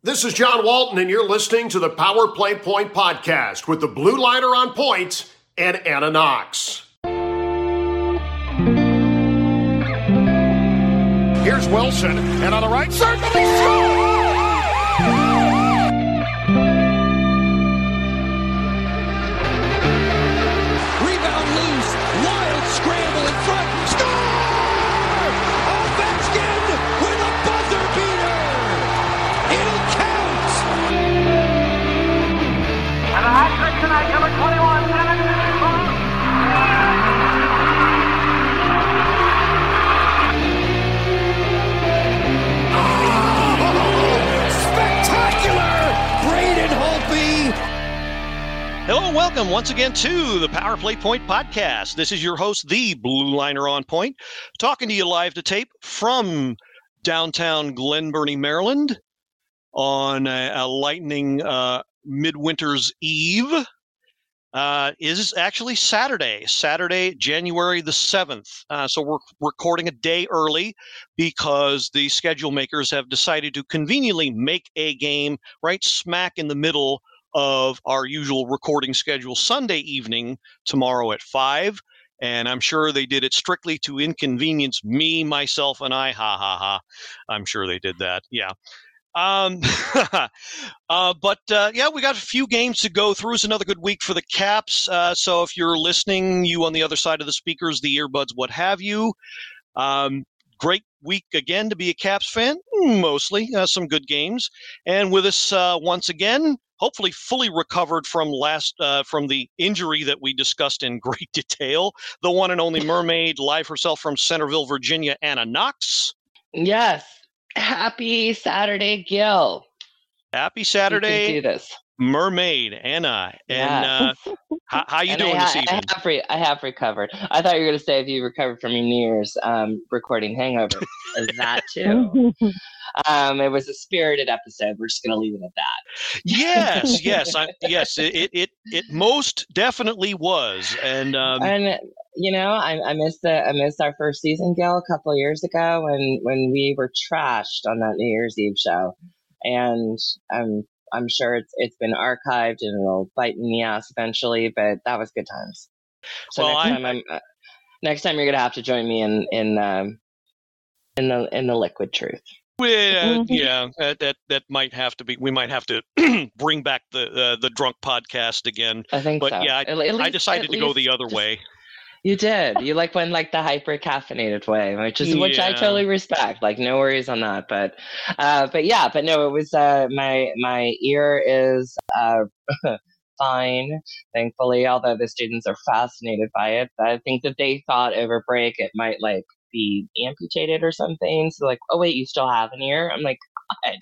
This is John Walton, and you're listening to the Power Play Point podcast with the Blue Liner on points point and Anna Knox. Here's Wilson, and on the right he scores! And welcome once again to the Power Play Point podcast. This is your host, the Blue Liner on Point, talking to you live to tape from downtown Glen Burnie, Maryland, on a, a lightning uh, midwinter's eve. Uh, is actually Saturday, Saturday, January the 7th. Uh, so we're recording a day early because the schedule makers have decided to conveniently make a game right smack in the middle of our usual recording schedule Sunday evening tomorrow at 5. And I'm sure they did it strictly to inconvenience me, myself, and I. Ha ha ha. I'm sure they did that. Yeah. Um, uh, but uh, yeah, we got a few games to go through. It's another good week for the Caps. Uh, so if you're listening, you on the other side of the speakers, the earbuds, what have you. Um, great week again to be a Caps fan, mostly. Uh, some good games. And with us uh, once again, hopefully fully recovered from last uh, from the injury that we discussed in great detail, the one and only mermaid, live herself from Centreville, Virginia, Anna Knox. Yes. Happy Saturday, Gil. Happy Saturday, do this. Mermaid Anna. And Yeah. uh, how, how you And doing I, this ha- evening? I have, re- I have recovered. I thought you were going to say if you recovered from your New Year's um, recording hangover. Is that too. Um, it was a spirited episode. We're just going to leave it at that. yes, yes, I, yes. It, it it most definitely was. And um, and you know, I, I missed the I missed our first season, Gil, a couple of years ago when when we were trashed on that New Year's Eve show, and I'm I'm sure it's it's been archived and it'll bite in the ass eventually, but that was good times. So Well, next I- time I'm uh, next time you're gonna have to join me in in um, in the in the liquid truth. Well, yeah, that, that that might have to be. We might have to bring back the uh, the drunk podcast again. I think But so. yeah, At- at I decided at to go the other just- way. You did. You like went like the hyper caffeinated way, which is which I totally respect. Like no worries on that. But uh but yeah, but no, it was uh my my ear is uh fine, thankfully, although the students are fascinated by it. I think that they thought over break it might like be amputated or something. So like, oh wait, you still have an ear? I'm like, God,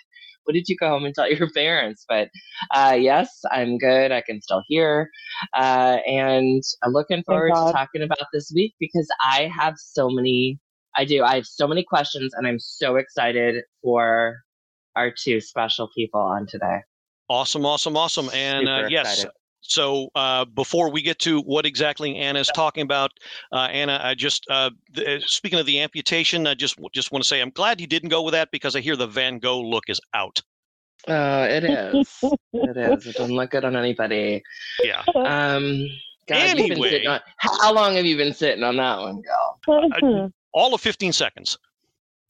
what did you go home and tell your parents? But uh yes, I'm good. I can still hear. Uh, and I'm looking forward to talking about this week because I have so many. I do. I have so many questions, and I'm so excited for our two special people on today. Awesome, awesome, awesome. And uh, yes, excited. So uh, before we get to what exactly Anna is talking about, uh, Anna, I just uh, th- speaking of the amputation, I just just want to say I'm glad you didn't go with that because I hear the Van Gogh look is out. Oh, it is. it is. It doesn't look good on anybody. Yeah. Um, God, Anyway. on. How long have you been sitting on that one, Gal? all of 15 seconds.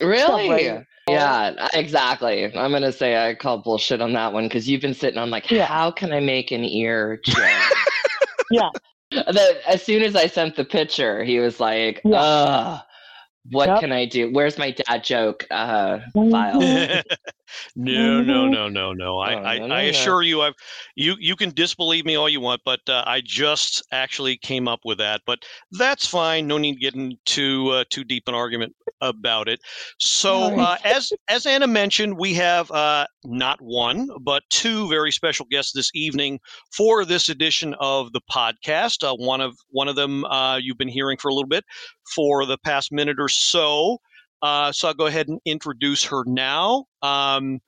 Really? Right. Yeah, exactly. I'm gonna say I call bullshit on that one because you've been sitting on like, Yeah. how can I make an ear joke? Yeah. The, as soon as I sent the picture, he was like, Yeah. "Ugh, what Yep. can I do? Where's my dad joke uh, Mhm. file?" no, no, Mhm. no, no, no. I, I, I assure you, I've you you can disbelieve me all you want, but uh, I just actually came up with that. But that's fine. No need to get into uh, too deep an argument about it. So, uh, as as Anna mentioned, we have uh, not one but two very special guests this evening for this edition of the podcast. Uh, one of one of them uh, you've been hearing for a little bit for the past minute or so. Uh, so I'll go ahead and introduce her now. Um,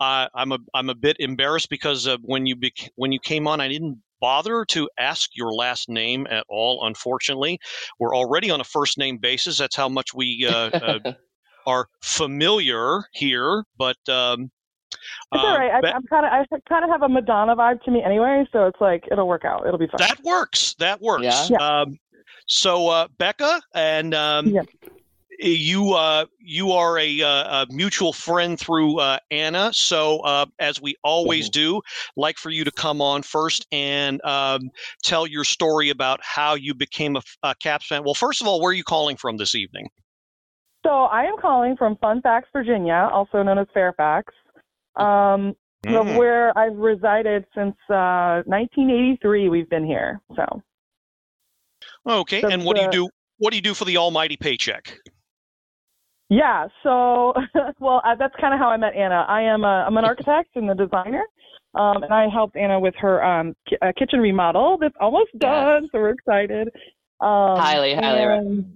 I, I'm a I'm a bit embarrassed because uh, when you bec- when you came on, I didn't bother to ask your last name at all. Unfortunately, we're already on a first name basis. That's how much we uh, uh, are familiar here. But um, It's all Um, right. I, I'm kind of I kind of have a Madonna vibe to me anyway, so it's like it'll work out. It'll be fine. that works. That works. Yeah. Yeah. Um, so uh, Becca and um, Yeah. You uh, you are a, uh, a mutual friend through uh, Anna. So uh, as we always do, like for you to come on first and um, tell your story about how you became a, a Caps fan. Well, first of all, where are you calling from this evening? So I am calling from Fun Facts, Virginia, also known as Fairfax, um, Mm. where I've resided since uh, 1983. We've been here. So Okay, The- and what do you do? What do you do for the almighty paycheck? Yeah. So well, uh, that's kind of how I met Anna. I am a, I'm an architect and a designer. Um, and I helped Anna with her um, ki- uh, kitchen remodel that's almost Yes. done, so we're excited. Um, Highly, highly and-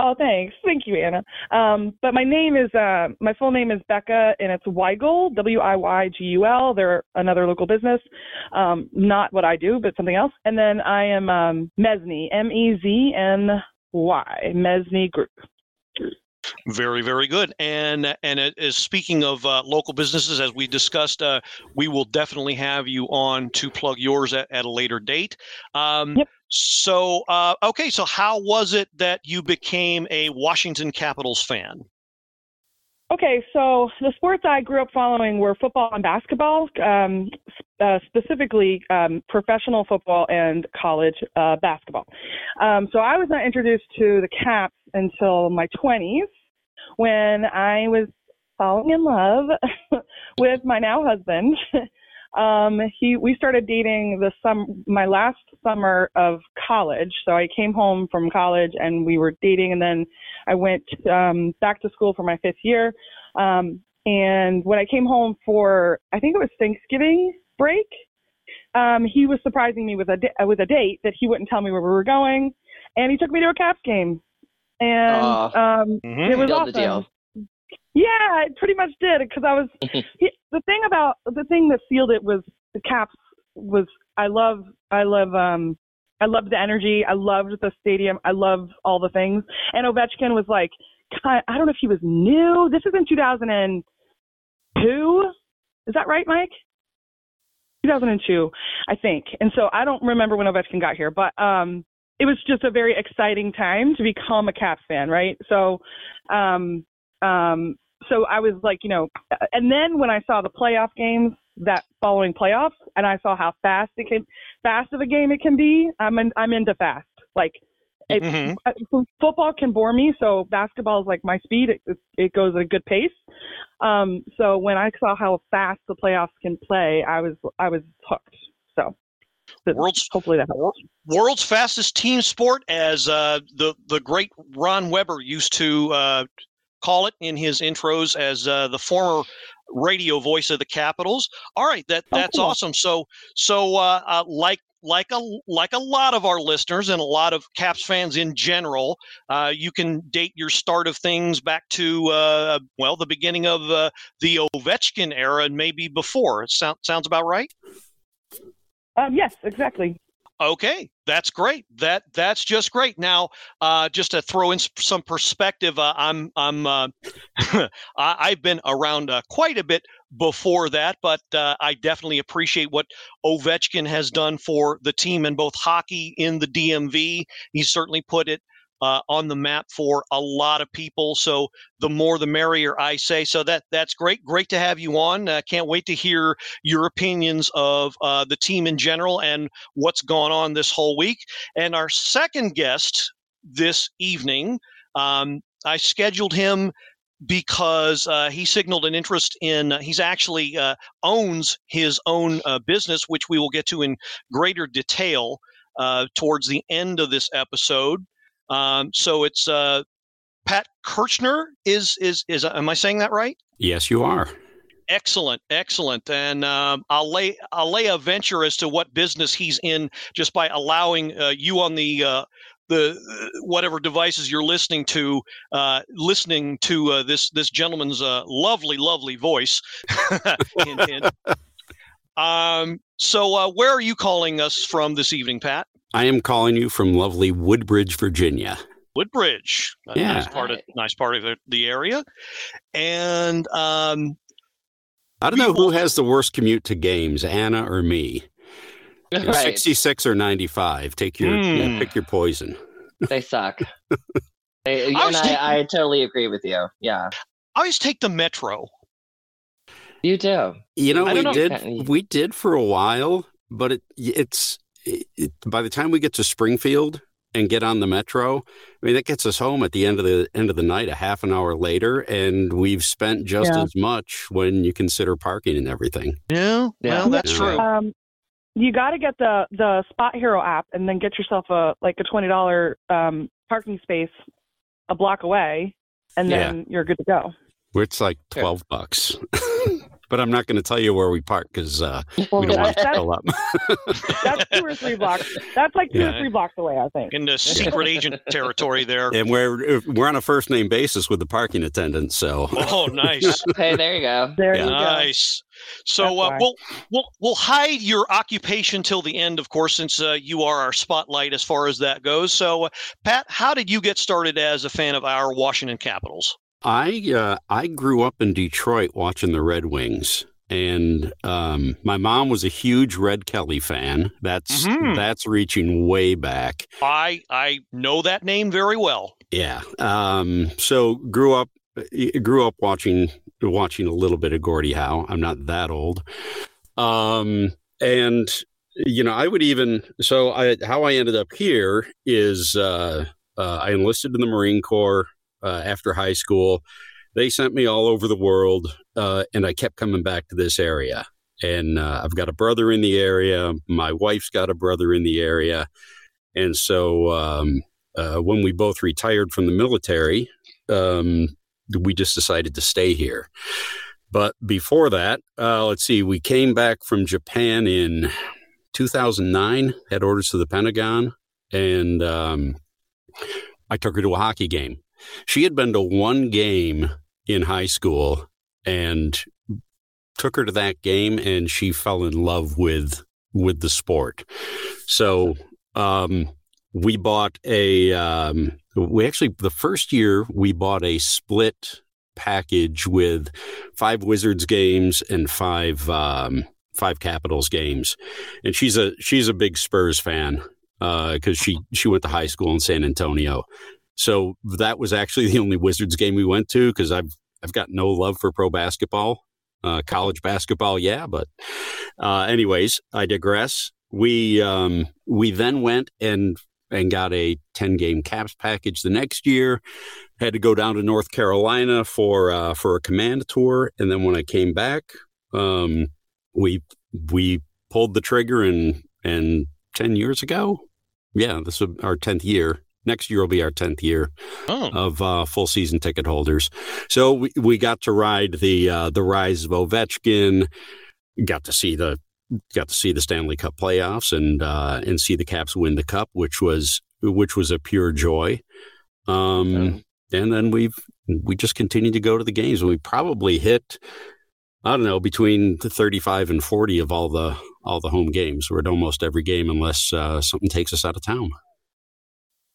Oh, thanks. Thank you, Anna. Um, but my name is, uh, my full name is Becca, and it's Weigel, W I Y G U L. They're another local business. Um, not what I do, but something else. And then I am um, Mezny, M E Z N Y, Mezny Group. Very, very good. And and it is speaking of uh, local businesses, as we discussed, uh, we will definitely have you on to plug yours at, at a later date. Um, Yep. So, uh, okay, so how was it that you became a Washington Capitals fan? Okay, so the sports I grew up following were football and basketball, um, uh, specifically um, professional football and college uh, basketball. Um, so I was not introduced to the Caps until my 20s when I was falling in love with my now husband. um, he we started dating the sum my last summer of college. So I came home from college and we were dating, and then I went um, back to school for my fifth year. Um, and when I came home for, I think it was Thanksgiving break, um, he was surprising me with a with a date that he wouldn't tell me where we were going, and he took me to a Caps game, and Aw. um, Mhm. it was awesome. the deal. Yeah, it pretty much did because I was he, the thing about the thing that sealed it was the Caps was I love I love um I loved the energy I loved the stadium I loved all the things and Ovechkin was like kind I don't know if he was new this is in 2002 is that right Mike 2002 I think and so I don't remember when Ovechkin got here but um it was just a very exciting time to become a Caps fan right so um um so I was like, you know, and then when I saw the playoff games that following playoffs, and I saw how fast it can, fast of a game it can be, I'm in, I'm into fast. Like, it, Mhm. uh, football can bore me, so basketball is like my speed. It, it, it goes at a good pace. Um, so when I saw how fast the playoffs can play, I was I was hooked. So World's hopefully that helps. world's fastest team sport, as uh, the the great Ron Weber used to uh, call it in his intros as uh, the former radio voice of the Capitals. All right, that Oh, that's cool. awesome. So so uh, uh, like like a like a lot of our listeners and a lot of Caps fans in general, uh, you can date your start of things back to uh, well the beginning of uh, the Ovechkin era and maybe before. It sound, sounds about right. Um, yes, exactly. Okay, that's great. That that's just great. Now, uh, just to throw in some perspective, uh, I'm I'm uh, I've been around uh, quite a bit before that, but uh, I definitely appreciate what Ovechkin has done for the team in both hockey in the DMV. He's certainly put it uh, on the map for a lot of people. So the more the merrier, I say. So that that's great. Great to have you on. Uh, can't wait to hear your opinions of uh, the team in general and what's gone on this whole week. And our second guest this evening, um, I scheduled him because uh, he signaled an interest in. Uh, he's actually uh, owns his own uh, business, which we will get to in greater detail uh, towards the end of this episode. Um, so it's uh, Pat Kirchner. Is is is? Am I saying that right? Yes, you are. Excellent, excellent, and um, I'll lay I'll lay a venture as to what business he's in just by allowing uh, you on the uh, the uh, whatever devices you're listening to uh, listening to uh, this this gentleman's uh, lovely lovely voice. Hint, hint. Um, so uh, where are you calling us from this evening, Pat? I am calling you from lovely Woodbridge, Virginia. Woodbridge, a Yeah. nice part of nice part of the, the area, and um, I don't know who has the worst commute to games, Anna or me. right. 66 or 95. Take your yeah, Hmm. pick your poison. They suck. They- I and was thinking- I, I totally agree with you. Yeah, I always take the metro. you do. You know, I we know. did we did for a while, but it it's it, it- by the time we get to Springfield and get on the metro, I mean that gets us home at the end of the end of the night a half an hour later and we've spent just Yeah. as much when you consider parking and everything. Yeah, Yeah. well, that's true. Um, you got to get the the SpotHero app and then get yourself a like a twenty dollar um, parking space a block away, and then you're good to go. It's like Sure. 12 bucks. but I'm not going to tell you where we park cuz uh, Well, we don't want to fill up. that's two or three blocks. That's like two Yeah. or three blocks away, I think. Into secret agent territory there. and we're we're on a first name basis with the parking attendant, so Oh, nice. Hey, there you go. There Yeah. you go. Nice. So uh, we'll we'll we'll hide your occupation till the end, of course, since uh, you are our spotlight as far as that goes. So, uh, Pat, how did you get started as a fan of our Washington Capitals? I uh, I grew up in Detroit watching the Red Wings, and um, my mom was a huge Red Kelly fan. That's Mhm. that's reaching way back. I I know that name very well. Yeah. Um, so grew up grew up watching watching a little bit of Gordie Howe. I'm not that old. Um, and you know, I would even so I how I ended up here is uh, uh, I enlisted in the Marine Corps uh, after high school. They sent me all over the world, uh, and I kept coming back to this area. And uh, I've got a brother in the area. My wife's got a brother in the area, and so um, uh, when we both retired from the military, um, we just decided to stay here. But before that, uh, let's see, we came back from Japan in 2009, had orders to the Pentagon, and um, I took her to a hockey game. She had been to one game in high school and took her to that game, and she fell in love with with the sport. So um, we bought a um, we actually the first year we bought a split package with five Wizards games and five um, five Capitals games, and she's a she's a big Spurs fan because she she went to high school in San Antonio. So that was actually the only Wizards game we went to because I've I've got no love for pro basketball, uh, college basketball, yeah, but uh, anyways, I digress. We um, we then went and and got a 10 game caps package the next year. Had to go down to north carolina for uh, for a command tour and then when i came back um, we we pulled the trigger and and 10 years ago? Yeah this is our 10th year next year will be our 10th year Oh, of uh, full season ticket holders. So we, we got to ride the uh, the rise of Ovechkin. Got to see the got to see the Stanley Cup playoffs and uh, and see the Caps win the cup, which was which was a pure joy. Um, And then we've we just continued to go to the games. and We probably hit I don't know between the thirty five and forty of all the all the home games. We're at almost every game unless uh, something takes us out of town.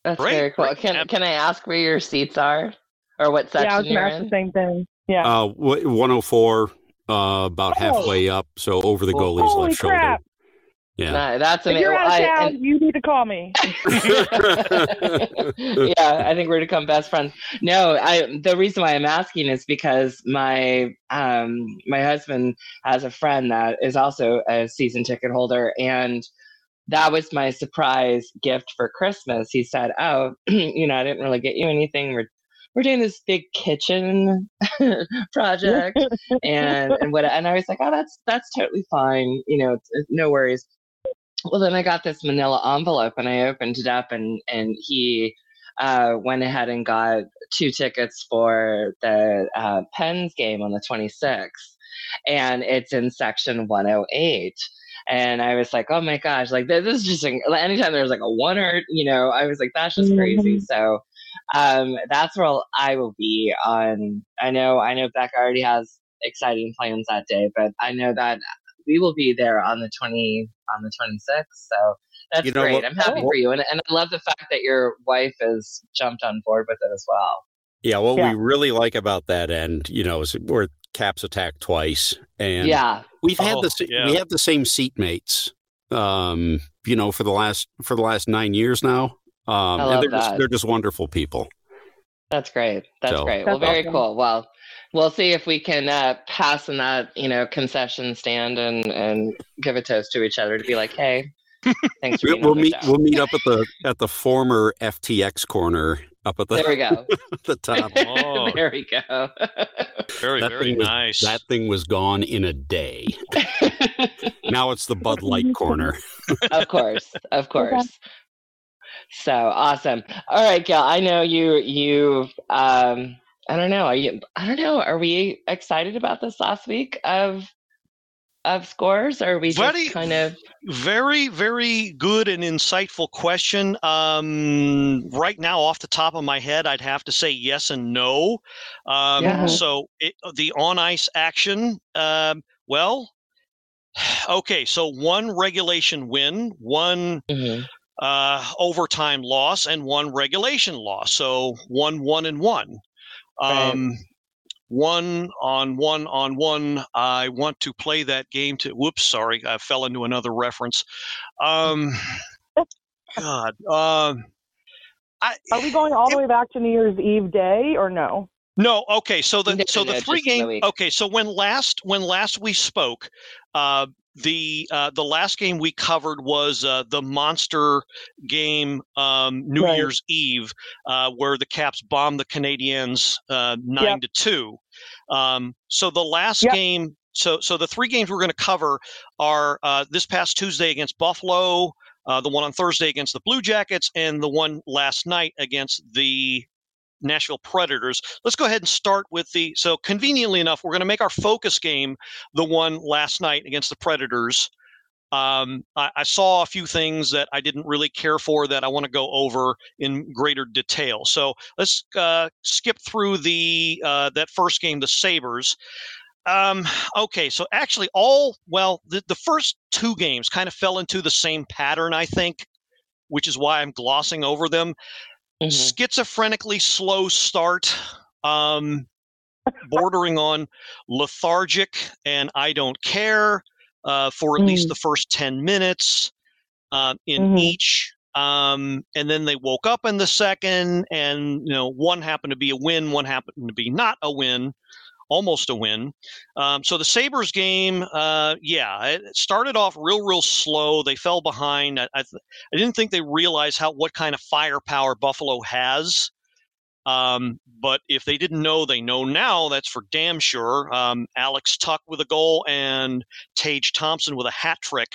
That's Great, very cool. great. Can can I ask where your seats are, or what section yeah, I was you're gonna ask in? the same thing. Yeah. Uh, one hundred four, uh, about Oh. halfway up, so over the goalie's Holy left shoulder. crap! Yeah. Nah, that's If amazing. you're out of I, town, and- you need to call me. yeah, I think we're to become best friends. No, I the reason why I'm asking is because my um my husband has a friend that is also a season ticket holder and that was my surprise gift for Christmas. He said, "Oh, you know, I didn't really get you anything. We're we're doing this big kitchen project and and what and I was like, "Oh, that's that's totally fine. You know, it's, it's no worries." Well, then I got this manila envelope and I opened it up and and he uh, went ahead and got two tickets for the uh, Pens game on the 26th, and it's in section 108. And I was like, oh my gosh, like this is just anytime there's like a one or you know, I was like, that's just crazy. So um, that's where I'll- I will be on. I know, I know Becca already has exciting plans that day, but I know that we will be there on the 20 on the 26th. So that's You know great. what- I'm happy what- for you, and and I love the fact that your wife has jumped on board with it as well. Yeah, what Yeah. we really like about that and you know, is we're Caps attack twice, and yeah, we've had Oh, the yeah. we have the same seatmates. Um, you know, for the last for the last nine years now. Um, I and love they're just they're just wonderful people. that's great. That's So- great. Well, That's very awesome. cool. Well, we'll see if we can uh, pass in that you know concession stand and and give a toast to each other to be like, hey, thanks for We'll, being we'll meet show. we'll meet up at the at the former FTX corner up at the, There we go. the top. Oh. there we go. Very, That very thing was- nice. That thing was gone in a day. Now it's the Bud Light corner. of course, of course. So awesome. All right, Gail. I know you. You. Um. I don't know. Are you? I don't know. Are we excited about this last week of of scores? Or are we just Very- kind of? Very, very good and insightful question. Um, right now, off the top of my head, I'd have to say yes and no. Um, Yeah. So it, the on ice action, um, well, okay. So one regulation win, one Mhm. uh, overtime loss, and one regulation loss. So one, one, and one. Right. One on one on one. I want to play that game to. Whoops, sorry, I fell into another reference. Um, God, um, I Are we going all the way back to New Year's Eve day or no? no. Okay, so the No, so no, the just three for the game. week. Okay, so when last when last we spoke, uh, the uh, the last game we covered was uh, the monster game um, New Right. Year's Eve, uh, where the Caps bombed the Canadiens uh, nine Yep. to two. Um, so the last Yep. game, so so the three games we're going to cover are uh, this past Tuesday against Buffalo, uh, the one on Thursday against the Blue Jackets, and the one last night against the Nashville Predators. Let's go ahead and start with the. So conveniently enough, we're going to make our focus game the one last night against the Predators. Um, I, I saw a few things that I didn't really care for that I want to go over in greater detail. So let's uh, skip through the uh, that first game, the Sabres. Um, okay, so actually, all well, the, the first two games kind of fell into the same pattern, I think, which is why I'm glossing over them Mhm. schizophrenically slow start, um, bordering on lethargic, and I don't care uh, for at least Mm. the first 10 minutes um, in Mhm. each. Um, and then they woke up in the second, and you know, one happened to be a win, one happened to be not a win, almost a win. Um, so the Sabres game, uh, yeah, it started off real, real slow. They fell behind. I, I, th- I didn't think they realized how what kind of firepower Buffalo has. Um, but if they didn't know, they know now. That's for damn sure. Um, Alex Tuch with a goal and Tage Thompson with a hat trick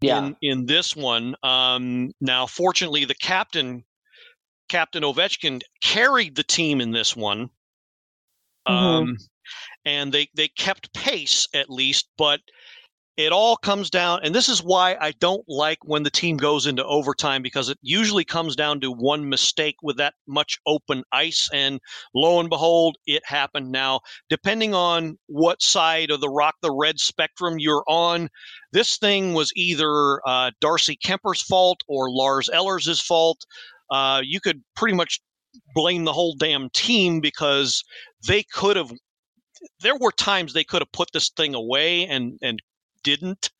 Yeah. in in this one. Um, now, fortunately, the captain, Captain Ovechkin, carried the team in this one, Mhm. um, and they they kept pace at least. But it all comes down, and this is why I don't like when the team goes into overtime because it usually comes down to one mistake with that much open ice, and lo and behold, it happened. Now, depending on what side of the rock the red spectrum you're on, this thing was either uh, Darcy Kuemper's fault or Lars Ellers's fault. Uh, you could pretty much blame the whole damn team because they could have. There were times they could have put this thing away and and didn't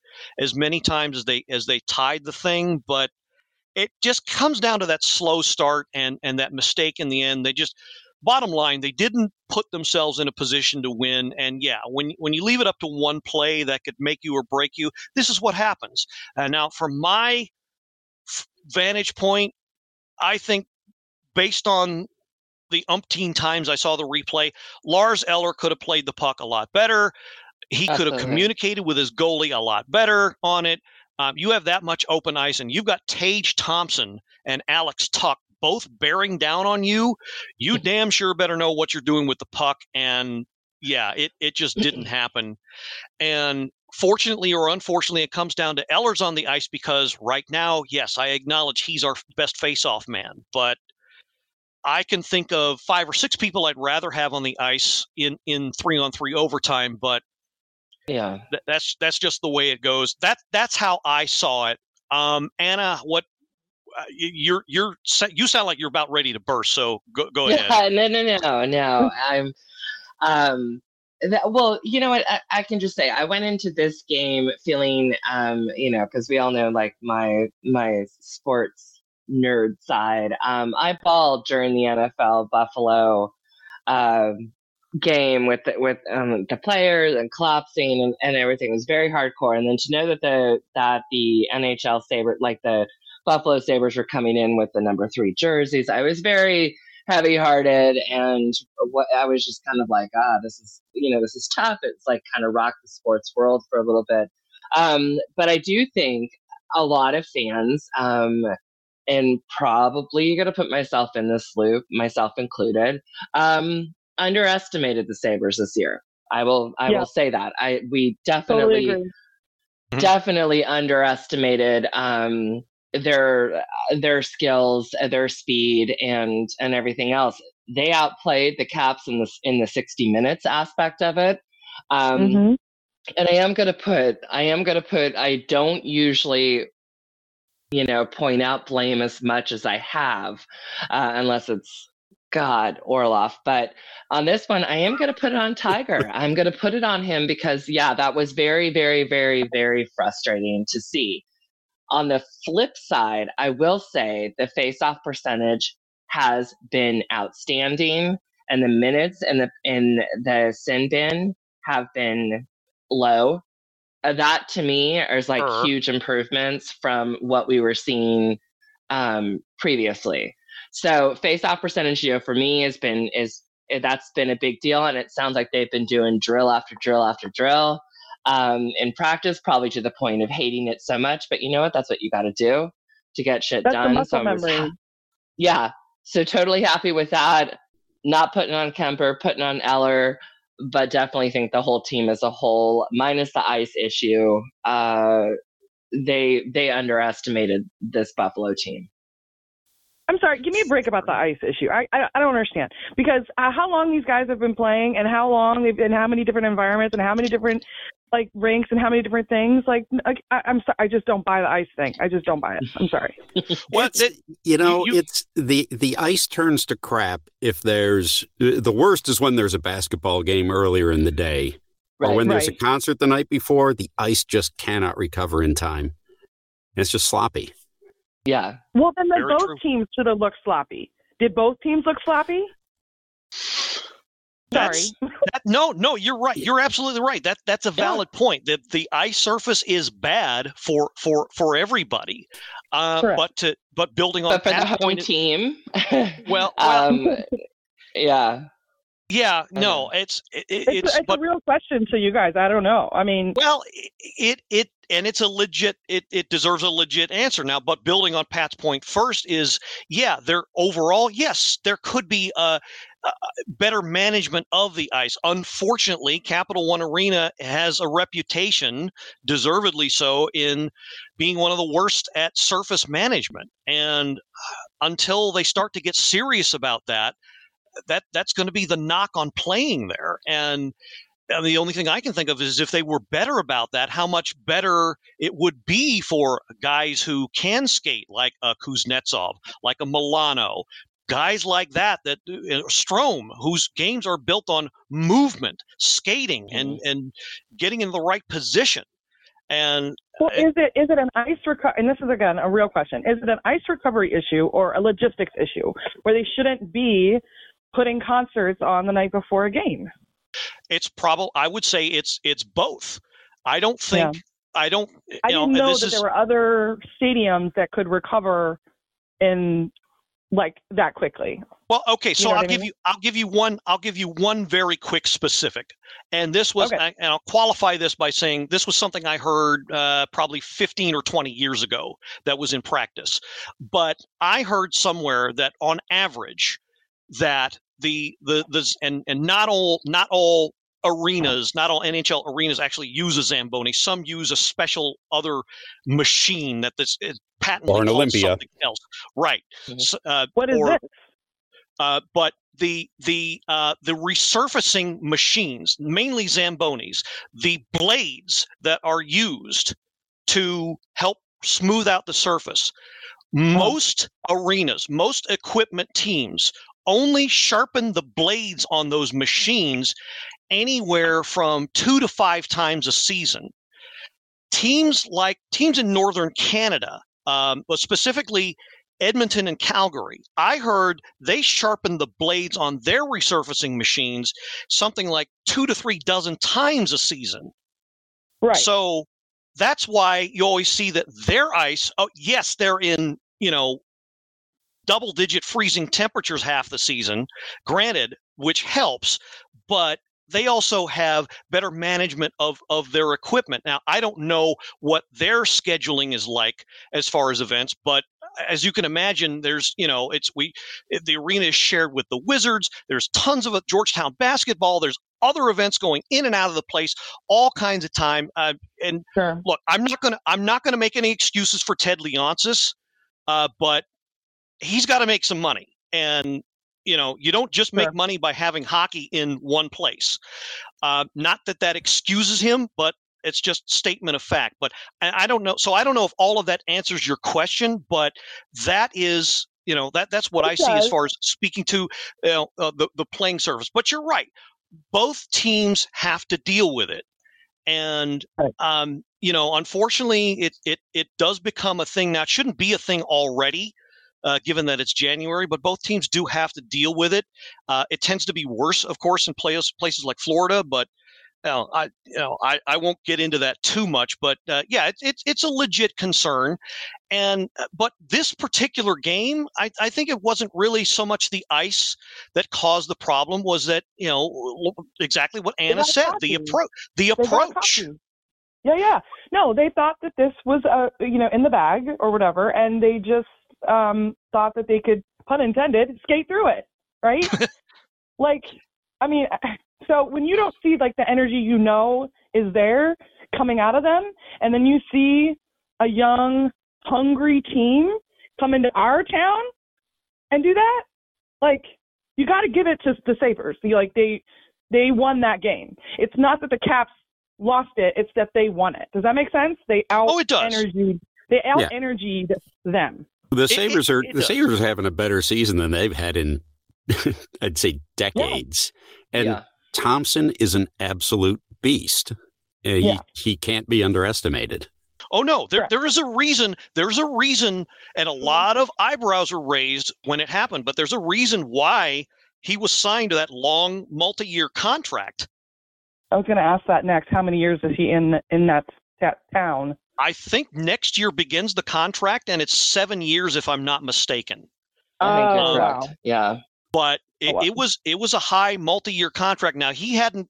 as many times as they as they tied the thing, but it just comes down to that slow start and and that mistake in the end. They just bottom line they didn't put themselves in a position to win. And yeah when when you leave it up to one play that could make you or break you this is what happens. Uh, now from my vantage point i think based on the umpteen times i saw the replay lars eller could have played the puck a lot better he could have communicated with his goalie a lot better on it. Um, you have that much open ice and you've got tage thompson and alex tuch both bearing down on you. You damn sure better know what you're doing with the puck and yeah it, it just didn't happen. And fortunately or unfortunately it comes down to ellers on the ice because right now yes i acknowledge he's our best face-off man but i can think of five or six people i'd rather have on the ice in in three on three overtime but Yeah. th- that's that's just the way it goes that that's how i saw it um anna what uh, you're you're you sound like you're about ready to burst so go, go ahead no, no, no, no. I'm, um, that, well, you know what? I, I, can just say I went into this game feeling, um, you know, because we all know like my my sports nerd side. Um, I balled during the NFL Buffalo um, game with the, with um, the players and collapsing and, and everything. Was very hardcore. And then to know that the that the NHL Sabre, like the Buffalo Sabres, were coming in with the number three jerseys, I was very heavy hearted and what I was just kind of like, ah, this is you know, this is tough. It's like kind of rocked the sports world for a little bit. Um, but I do think a lot of fans, um, and probably to put myself in this loop, myself included, um, underestimated the Sabres this year. I will I yeah. will say that. I we definitely totally mm-hmm. definitely underestimated um, their their skills, their speed and and everything else. They outplayed the Caps in the in the 60 minutes aspect of it. Um, mm-hmm. and I am going to put I am going to put I don't usually you know point out blame as much as I have uh, unless it's God, Orlov. But on this one, I am going to put it on Tiger. I'm going to put it on him because, yeah, that was very, very, very, very frustrating to see. On the flip side, I will say the face-off percentage has been outstanding, and the minutes in the in the sin bin have been low. Uh, that to me is like uh-huh. huge improvements from what we were seeing um, previously. So face off percentage, for me has been is eh, that's been a big deal, and it sounds like they've been doing drill after drill after drill um, in practice, probably to the point of hating it so much. But you know what? That's what you got to do to get shit that's done. muscle so memory. yeah, so totally happy with that. Not putting on Kuemper, putting on Eller, but definitely think the whole team as a whole, minus the ice issue, uh, they they underestimated this Buffalo team. I'm sorry. Give me a break about the ice issue. I I, I don't understand because uh, how long these guys have been playing and how long they've been, how many different environments and how many different like rinks and how many different things. Like, like I, am sorry, I just don't buy the ice thing. I just don't buy it. I'm sorry. well, you know, you, you, it's the the ice turns to crap if there's the worst is when there's a basketball game earlier in the day. Right, or when there's right. a concert the night before, the ice just cannot recover in time. It's just sloppy. Yeah. Well, then the, both true. teams should have looked sloppy. Did both teams look sloppy? Sorry. that, no, no, you're right. You're absolutely right. That that's a valid yeah. point. That the ice surface is bad for for for everybody. Uh, but to but building on but for the home point, team. well, well um, yeah. Yeah, no, it's it, it's, it's, it's but, a real question to you guys. I don't know. I mean, well, it it and it's a legit it, it deserves a legit answer now but building on pat's point first is yeah there overall yes there could be a, a, better management of the ice. Unfortunately capital one arena has a reputation deservedly so in being one of the worst at surface management and until they start to get serious about that that that's going to be the knock on playing there and and the only thing I can think of is if they were better about that, how much better it would be for guys who can skate, like a Kuznetsov, like a Milano, guys like that, that uh, Strome, whose games are built on movement, skating, and mm-hmm. and getting in the right position. And well, is it is it an ice recovery? And this is again a real question: Is it an ice recovery issue or a logistics issue where they shouldn't be putting concerts on the night before a game? It's probably I would say it's it's both. I don't think yeah. I don't. I didn't know, know that is, there were other stadiums that could recover in like that quickly. Well, okay, so you know I'll give mean? you I'll give you one I'll give you one very quick specific, and this was okay. and I'll qualify this by saying this was something I heard uh, probably 15 or 20 years ago that was in practice, but I heard somewhere that on average that the the the and and not all not all arenas, not all NHL arenas actually use a Zamboni. Some use a special other machine that this is patently or an Olympia. something else. Right. Mm-hmm. So, uh, what is or, this? Uh, but the the uh, the resurfacing machines, mainly Zambonis, the blades that are used to help smooth out the surface. Most arenas, most equipment teams only sharpen the blades on those machines anywhere from two to five times a season. Teams like teams in northern Canada, um, but specifically Edmonton and Calgary, I heard they sharpen the blades on their resurfacing machines something like two to three dozen times a season. Right. So that's why you always see that their ice, oh, yes, they're in, you know, double digit freezing temperatures half the season, granted, which helps, but they also have better management of, of their equipment. Now, I don't know what their scheduling is like as far as events, but as you can imagine, there's you know it's we the arena is shared with the Wizards. There's tons of Georgetown basketball. There's other events going in and out of the place all kinds of time. Uh, and sure. look, I'm not gonna I'm not gonna make any excuses for Ted Leonsis, uh, but he's got to make some money, and you know you don't just make Sure. money by having hockey in one place. Uh, not that that excuses him, but it's just statement of fact. But I, don't know. So I don't know if all of that answers your question, but that is you know that that's what It I see as far as speaking to you know, uh, the the playing surface. But you're right. Both teams have to deal with it, and um, you know, unfortunately, it it it does become a thing now. It shouldn't be a thing already. Uh, given that it's January, but both teams do have to deal with it. Uh, it tends to be worse, of course, in places places like Florida, but you know, I you know I, I won't get into that too much. But uh, yeah, it's it's it's a legit concern, and uh, but this particular game, I, I think it wasn't really so much the ice that caused the problem. Was that you know exactly what Anna said the cocky. approach the approach. Yeah, yeah. No, they thought that this was uh you know in the bag or whatever, and they just um thought that they could, pun intended, skate through it, right? like, I mean, so when you don't see like the energy you know is there coming out of them, and then you see a young, hungry team come into our town and do that, like you got to give it to the Sabres. Like they they won that game. It's not that the Caps lost it; it's that they won it. Does that make sense? They out Oh, it does. energied. They out Yeah. energied them. The it- Sabres are it the. Sabres are having a better season than they've had in I'd say decades. And yeah. Thompson is an absolute beast. Uh, he Yeah. he can't be underestimated. Oh no, there Correct. there is a reason. There's a reason, and a lot of eyebrows are raised when it happened. But there's a reason why he was signed to that long, multi-year contract. I was going to ask that next. How many years is he in in that, that town? I think next year begins the contract, and it's seven years, if I'm not mistaken. I Oh, you're correct. wow. Yeah. But it, wow. it was it was a high multi-year contract. Now he hadn't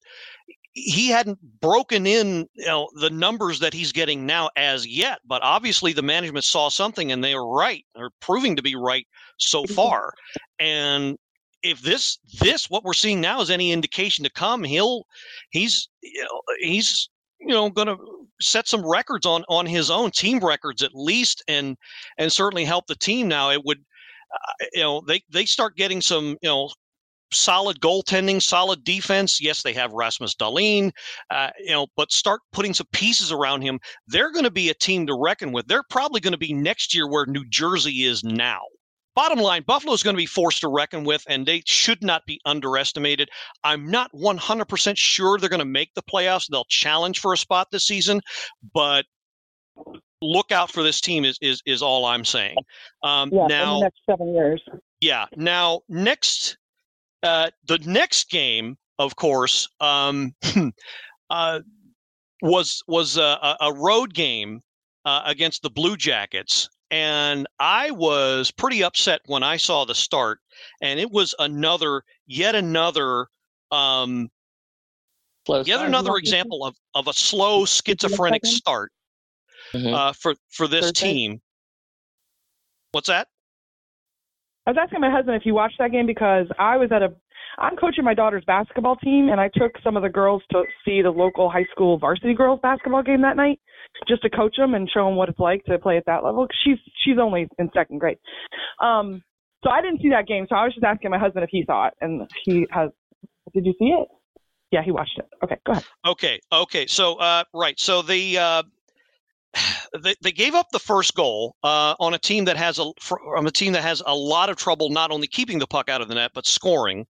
he hadn't broken in you know the numbers that he's getting now as yet. But obviously the management saw something, and they were right, or proving to be right so Mhm. far. And if this this what we're seeing now is any indication to come, he'll he's you know, he's you know going to set some records on on his own team records at least, and and certainly help the team. Now it would uh, you know they they start getting some you know solid goaltending, solid defense. Yes, they have Rasmus Dahlin, uh, you know, but start putting some pieces around him. They're going to be a team to reckon with. They're probably going to be next year where New Jersey is now. Bottom line, Buffalo is going to be forced to reckon with, and they should not be underestimated. I'm not 100% sure they're going to make the playoffs. They'll challenge for a spot this season, but look out for this team is is, is all I'm saying. Um, Yeah, in now, the next seven years. yeah. Now, next, uh, the next game, of course, um, uh, was was a, a- a road game uh, against the Blue Jackets, and I was pretty upset when I saw the start, and it was another, yet another. Um, Slow yet start. another example of, of a slow schizophrenic second? start Mhm. uh, for for this Thursday? team. What's that? I was asking my husband if he watched that game because I was at a. I'm coaching my daughter's basketball team, and I took some of the girls to see the local high school varsity girls basketball game that night, just to coach them and show them what it's like to play at that level. She's she's only in second grade, um. So I didn't see that game, so I was just asking my husband if he saw it, and he has. Did you see it? Yeah, he watched it. Okay, go ahead. Okay, okay. So, uh, right. So the uh, they, they gave up the first goal uh, on a team that has a from a team that has a lot of trouble not only keeping the puck out of the net but scoring,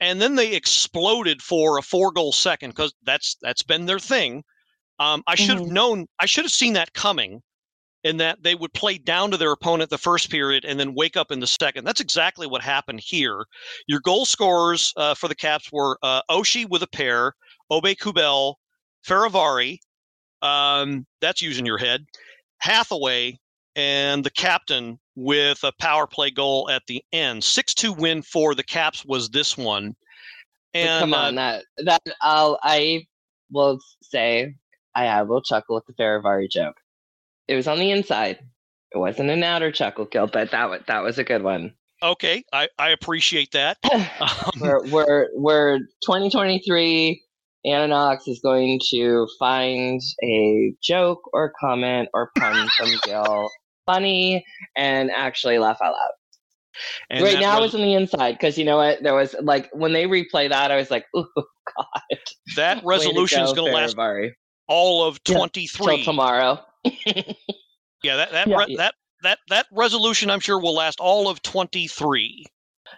and then they exploded for a four goal second because that's that's been their thing. Um, I should have Mhm. known. I should have seen that coming, in that they would play down to their opponent the first period and then wake up in the second. That's exactly what happened here. Your goal scorers uh, for the Caps were uh, Oshie with a pair, Obe Kubel, Fehervary. Um, that's using your head. Hathaway and the captain with a power play goal at the end. Six two win for the Caps was this one. But And come uh, on, that that I'll I will say I, will chuckle at the Fehervary joke. It was on the inside. It wasn't an outer chuckle kill, but that was that was a good one. okay, I, I appreciate that. Um, we're we're we're 2023. Ananox is going to find a joke or comment or pun from Gil funny and actually laugh out loud. and right now, res- it's on the inside because you know what? There was like when they replay that, I was like, "Oh God!" that resolution is going to last. All of Yeah. twenty till tomorrow. Yeah, that that, Yeah. re- that that that resolution I'm sure will last all of 23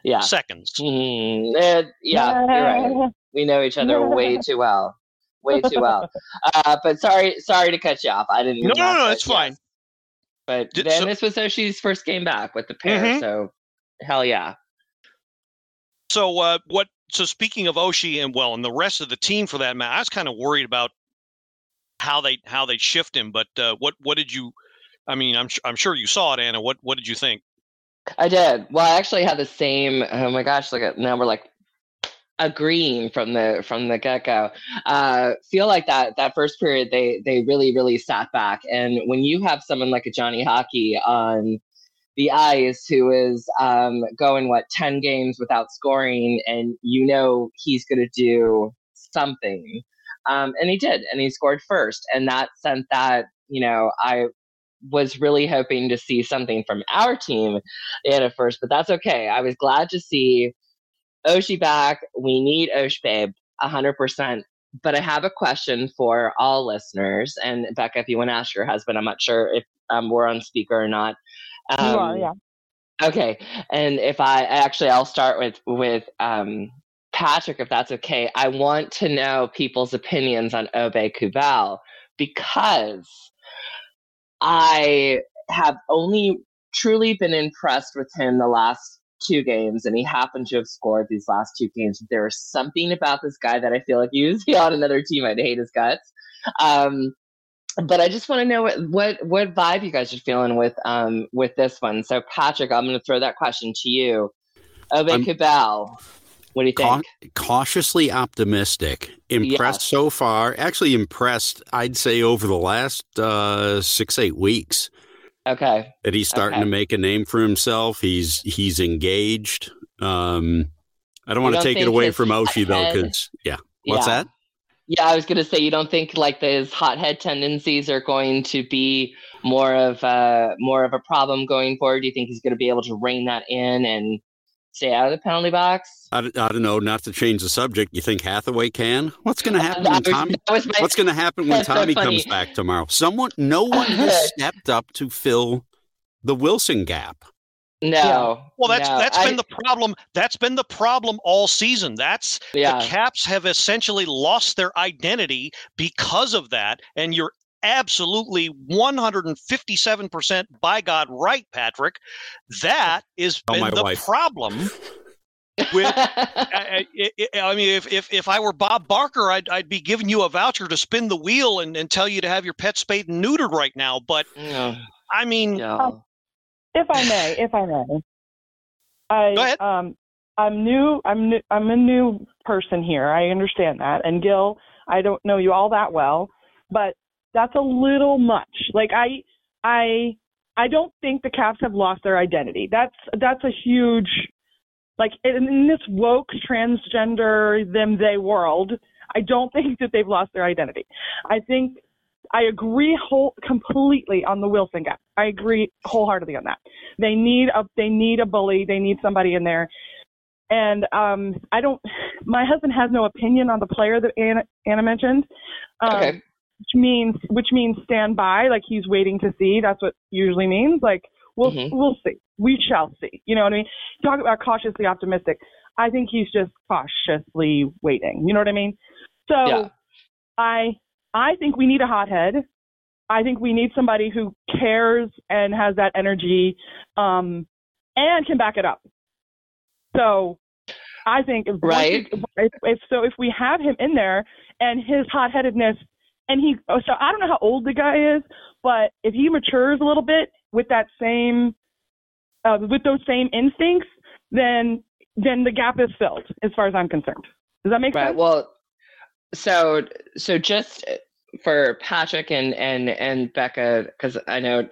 yeah. seconds. Mm, eh, yeah, you're right. We know each other way too well, way too well. Uh, but sorry, sorry to cut you off. I didn't. No, no, no, but it's fine. But Did- then so- this was Oshie's first game back with the pair, Mhm. so hell yeah. So uh, what? So speaking of Oshie and well, and the rest of the team for that matter, I was kind of worried about how they how they shift him. But uh, what what did you? I mean, I'm I'm sure you saw it, Anna. What what did you think? I did. Well, I actually had the same. Oh my gosh! Look at now we're like agreeing from the from the get go. Uh, feel like that that first period they they really really sat back, and when you have someone like a Johnny Hockey on the ice who is um, going what ten games without scoring, and you know he's going to do something, um, and he did, and he scored first, and that sent that you know I was really hoping to see something from our team in at first, but that's okay. I was glad to see Oshie back. We need Osh Babe 100%. But I have a question for all listeners. And Becca, if you want to ask your husband, I'm not sure if um, we're on speaker or not. You are, Um, yeah. Okay. And if I actually, I'll start with, with, um, Patrick, if that's okay. I want to know people's opinions on Aube-Kubel because I have only truly been impressed with him the last two games, and he happened to have scored these last two games. There was something about this guy that I feel like he was on another team. I'd hate his guts. Um, but I just want to know what, what what vibe you guys are feeling with um with this one. So Patrick, I'm going to throw that question to you. Obe I'm- Cabal, what do you think? cautiously optimistic. Impressed Yes. so far. Actually, impressed. I'd say over the last uh, six eight weeks Okay, that he's starting Okay. to make a name for himself. He's he's engaged. Um, I don't want to take it away from Oshie though, because yeah. What's yeah. that? Yeah, I was gonna say you don't think like his hothead tendencies are going to be more of a more of a problem going forward. Do you think he's going to be able to rein that in and stay out of the penalty box? I, don't- I don't know. Not to change the subject. You think Hathaway can? What's going to uh, happen That when was, Tommy? that was my What's going to happen when That's so Tommy comes back tomorrow? Someone, no one has stepped up to fill the Wilson gap. no. Well, that's no, that's I- been the problem. That's been the problem all season. That's yeah. the Caps have essentially lost their identity because of that, and you're absolutely 157% by God right, Patrick. That is Tell been my the wife. problem. with- I, I, I- I mean, if, if if I were Bob Barker, I'd I'd be giving you a voucher to spin the wheel and, and tell you to have your pet spayed and neutered right now. But no, I mean, no. If I may, if I may, I Go ahead. um I'm new. I'm new. I'm a new person here. I understand that. And Gil, I don't know you all that well, but that's a little much. Like I, I, I don't think the Caps have lost their identity. That's that's a huge, like in, this woke transgender them they world. I don't think that they've lost their identity. I think I agree whole completely on the Wilson gap. I agree wholeheartedly on that. They need a they need a bully. They need somebody in there. And um, I don't. My husband has no opinion on the player that Anna, Anna mentioned. Um, Okay. Which means which means stand by, like he's waiting to see. That's what usually means. Like we'll Mhm. we'll see, we shall see. You know what I mean? Talk about cautiously optimistic. I think he's just cautiously waiting. You know what I mean? So Yeah. I I think we need a hothead. I think we need somebody who cares and has that energy, um, and can back it up. So I think if, Right. we- if, if so, if we have him in there and his hot-headedness, and he oh, so I don't know how old the guy is, but if he matures a little bit with that same, uh, with those same instincts, then then the gap is filled, as far as I'm concerned. Does that make Right. sense? Well, so so just for Patrick and and and Becca, because I know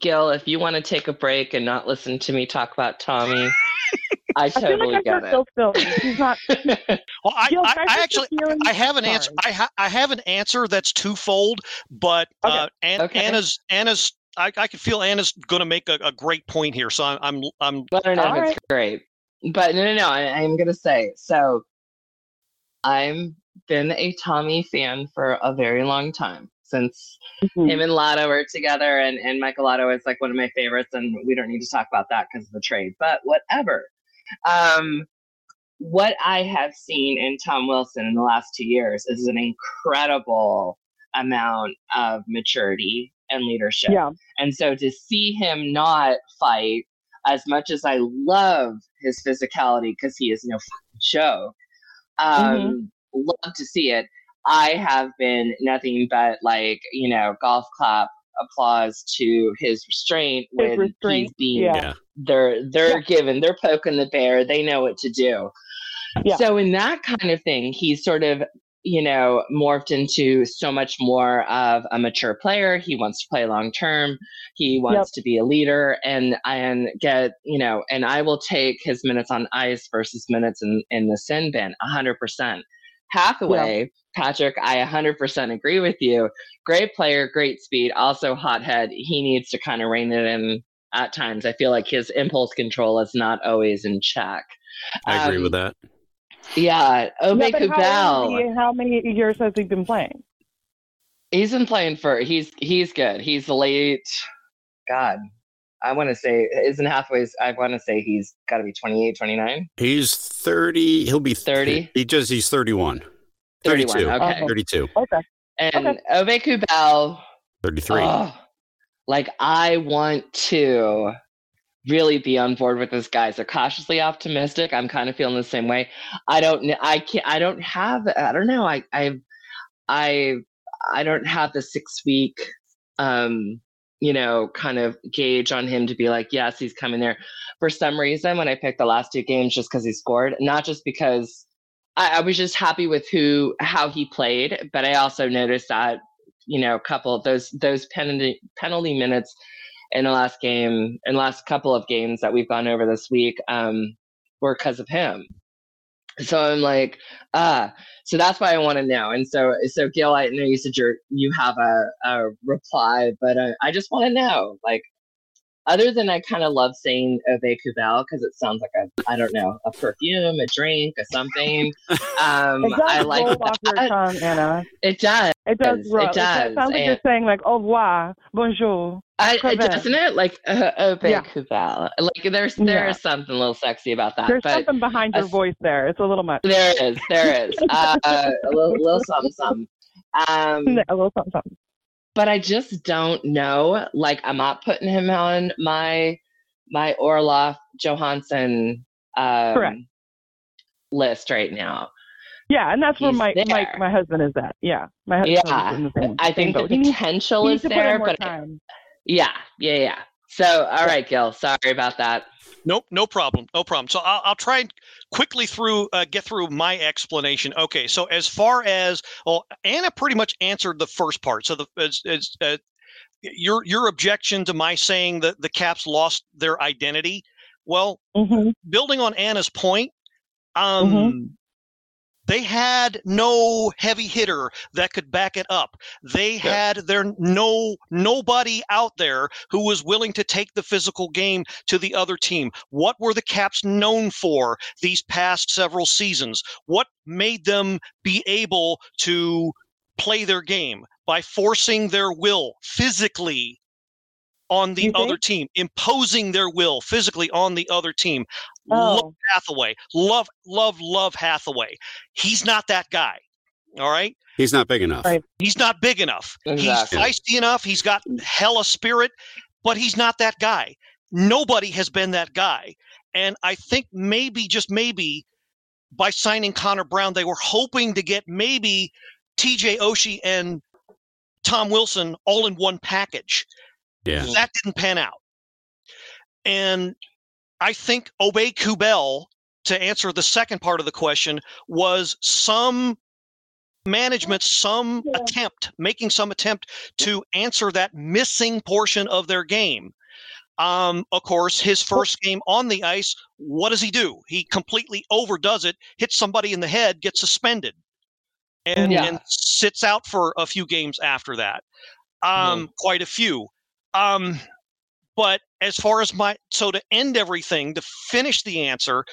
Gil, if you want to take a break and not listen to me talk about Tommy, I I feel totally like I get feel so silly. He's not. Well, I, Gil, I, can I actually? I have an answer. I ha- I have an answer that's twofold, but Okay. uh, An- Okay. Anna's Anna's I, I can feel Anna's going to make a, a great point here. So I'm I'm I'm I don't know All if it's great, but no, no, no. I, I'm gonna say so. I'm been a Tommy fan for a very long time since Mhm. him and Latta were together, and and Michael Latta is like one of my favorites, and we don't need to talk about that because of the trade, but whatever. Um, what I have seen in Tom Wilson in the last two years is an incredible amount of maturity and leadership. Yeah. And so to see him not fight as much as I love his physicality because he is no fucking joke, um, love to see it. I have been nothing but like, you know, golf clap applause to his restraint when he's being yeah. Yeah. they're they're given they're poking the bear they know what to do. Yeah. so in that kind of thing he's sort of you know morphed into so much more of a mature player. He wants to play long term. He wants to be a leader and and get you know and i will take his minutes on ice versus minutes in in the sin bin 100% hathaway patrick i 100% agree with you great player great speed also hothead he needs to kind of rein it in at times i feel like his impulse control is not always in check I agree Um, with that. yeah obe Yeah, but how, Kubel. he- how many years has he been playing? He's been playing for he's he's good. He's late. God, I want to say isn't Hathaway's. I want to say he's got to be 28, 29, He's 30. He'll be 30? He just, he's 31. 31. 32. Okay, 32. Okay. and okay. Aube-Kubel. 33. oh, like I want to really be on board with this guy. So cautiously optimistic. I'm kind of feeling the same way. I don't. kn- I can't. I don't have. I don't know. I. I. I. I don't have the six week. Um. You know, kind of gauge on him to be like, yes, he's coming there. For some reason, when I picked the last two games, just because he scored, not just because I, I was just happy with who how he played, but I also noticed that you know, a couple of those those penalty penalty minutes in the last game in the last couple of games that we've gone over this week um, were because of him. So I'm like, ah, so that's why I want to know. And so, so Gil, I know you said you're you have a, a reply, but uh, I just want to know, like, other than I kind of love saying Aube-Kubel because it sounds like a I don't know a perfume, a drink, a something. Um, It does I like roll off your that. tongue, Anna. It does. It does It roll. It, does, sounds like you're saying like au revoir, bonjour. I, it doesn't it like uh, Obe Yeah. Kubel? Like there's there Yeah. is something a little sexy about that, There's but something behind your as- voice there. It's a little much. there is, there is uh, a little, little something, something. Um, A little something, something. But I just don't know. Like I'm not putting him on my my Orloff Johansson um, Correct. list right now. Yeah, and that's where He's my my there. my husband is at. Yeah, my husband Yeah, is in the same, I think the. Needs, potential is needs to put in there, but time. yeah, yeah, yeah. So all right, Gil. Sorry about that. Nope, no problem, no problem. So I'll, I'll try and quickly through uh, get through my explanation. Okay, so as far as well, Anna pretty much answered the first part. So the as, as, uh, your your objection to my saying that the Caps lost their identity. Well, hmm building on Anna's point, um, they had no heavy hitter that could back it up. They had there no nobody out there who was willing to take the physical game to the other team. What were the Caps known for these past several seasons? What made them be able to play their game by forcing their will physically on the You other think? team, imposing their will physically on the other team. Oh. Love Hathaway. Love, love, love Hathaway. He's not that guy. All right. He's not big enough. Right. He's not big enough. Exactly. He's feisty enough. He's got mm. hella spirit, but he's not that guy. Nobody has been that guy. And I think maybe, just maybe, by signing Connor Brown, they were hoping to get maybe TJ Oshie and Tom Wilson all in one package. Yeah. That didn't pan out. And I think Aube-Kubel, to answer the second part of the question, was some management, some Yeah. attempt, making some attempt to answer that missing portion of their game. Um, of course, his first game on the ice, what does he do? He completely overdoes it, hits somebody in the head, gets suspended, and, Yeah. and sits out for a few games after that. Um, Quite a few. Um, but as far as my so to end everything, to finish the answer,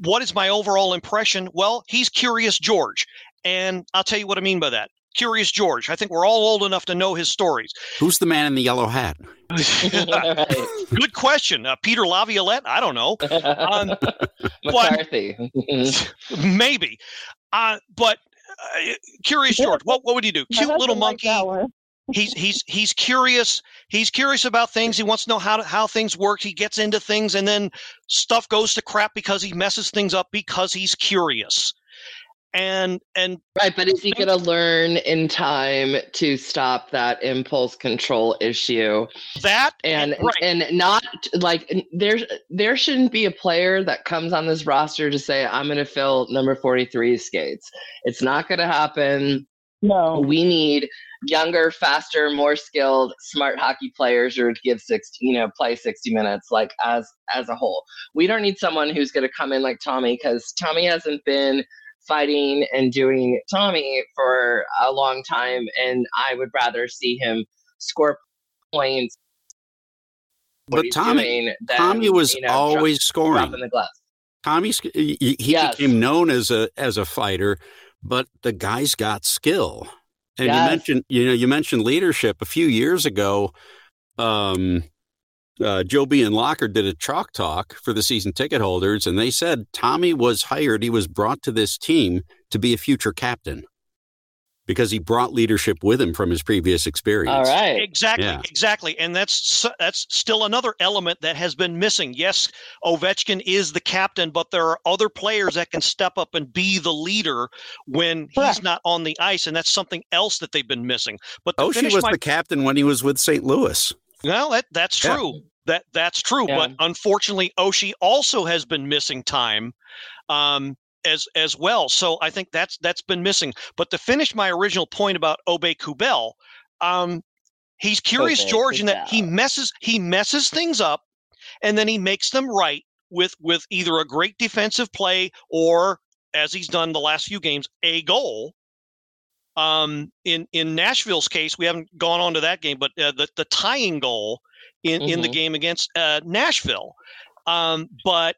what is my overall impression? Well, he's Curious George, and I'll tell you what I mean by that. Curious George. I think we're all old enough to know his stories. Who's the man in the yellow hat? Good question. Uh, Peter Laviolette? I don't know. Um, McCarthy. maybe. Uh, but uh, Curious George, what, what would he do? Cute little husband liked monkey. He's he's he's curious he's curious about things he wants to know how to, how things work he gets into things and then stuff goes to crap because he messes things up because he's curious and and Right, but is he going to learn in time to stop that impulse control issue? that And right and not like there there shouldn't be a player that comes on this roster to say I'm going to fill number 43 skates. It's not going to happen. No. We need younger, faster, more skilled, smart hockey players or to give 60, you know, play 60 minutes like as as a whole. We don't need someone who's going to come in like Tommy cuz Tommy hasn't been fighting and doing Tommy for a long time and I would rather see him score points what But Tommy, than, Tommy was you know, dro- always scoring. dropping the gloves. Tommy's he, he Yes. became known as a as a fighter, but the guy's got skill. And Yes. you mentioned you know you mentioned leadership a few years ago. Um, uh, Joe B and Locker did a chalk talk for the season ticket holders, and they said Tommy was hired. He was brought to this team to be a future captain because he brought leadership with him from his previous experience. All right. exactly Yeah. exactly and that's that's still another element that has been missing yes ovechkin is the captain but there are other players that can step up and be the leader when he's Correct. not on the ice and that's something else that they've been missing but to Oshie was my the captain when he was with St. Louis. Well, that that's Yeah. true. That that's true. Yeah. But unfortunately, Oshie also has been missing time, um, as as well. So I think that's that's been missing. But to finish my original point about Aube-Kubel, um, he's curious Obey George in that he messes he messes things up, and then he makes them right with with either a great defensive play or, as he's done the last few games, a goal um, in in Nashville's case, we haven't gone on to that game, but uh, the the tying goal in in the Mhm. game against uh, Nashville. Um, but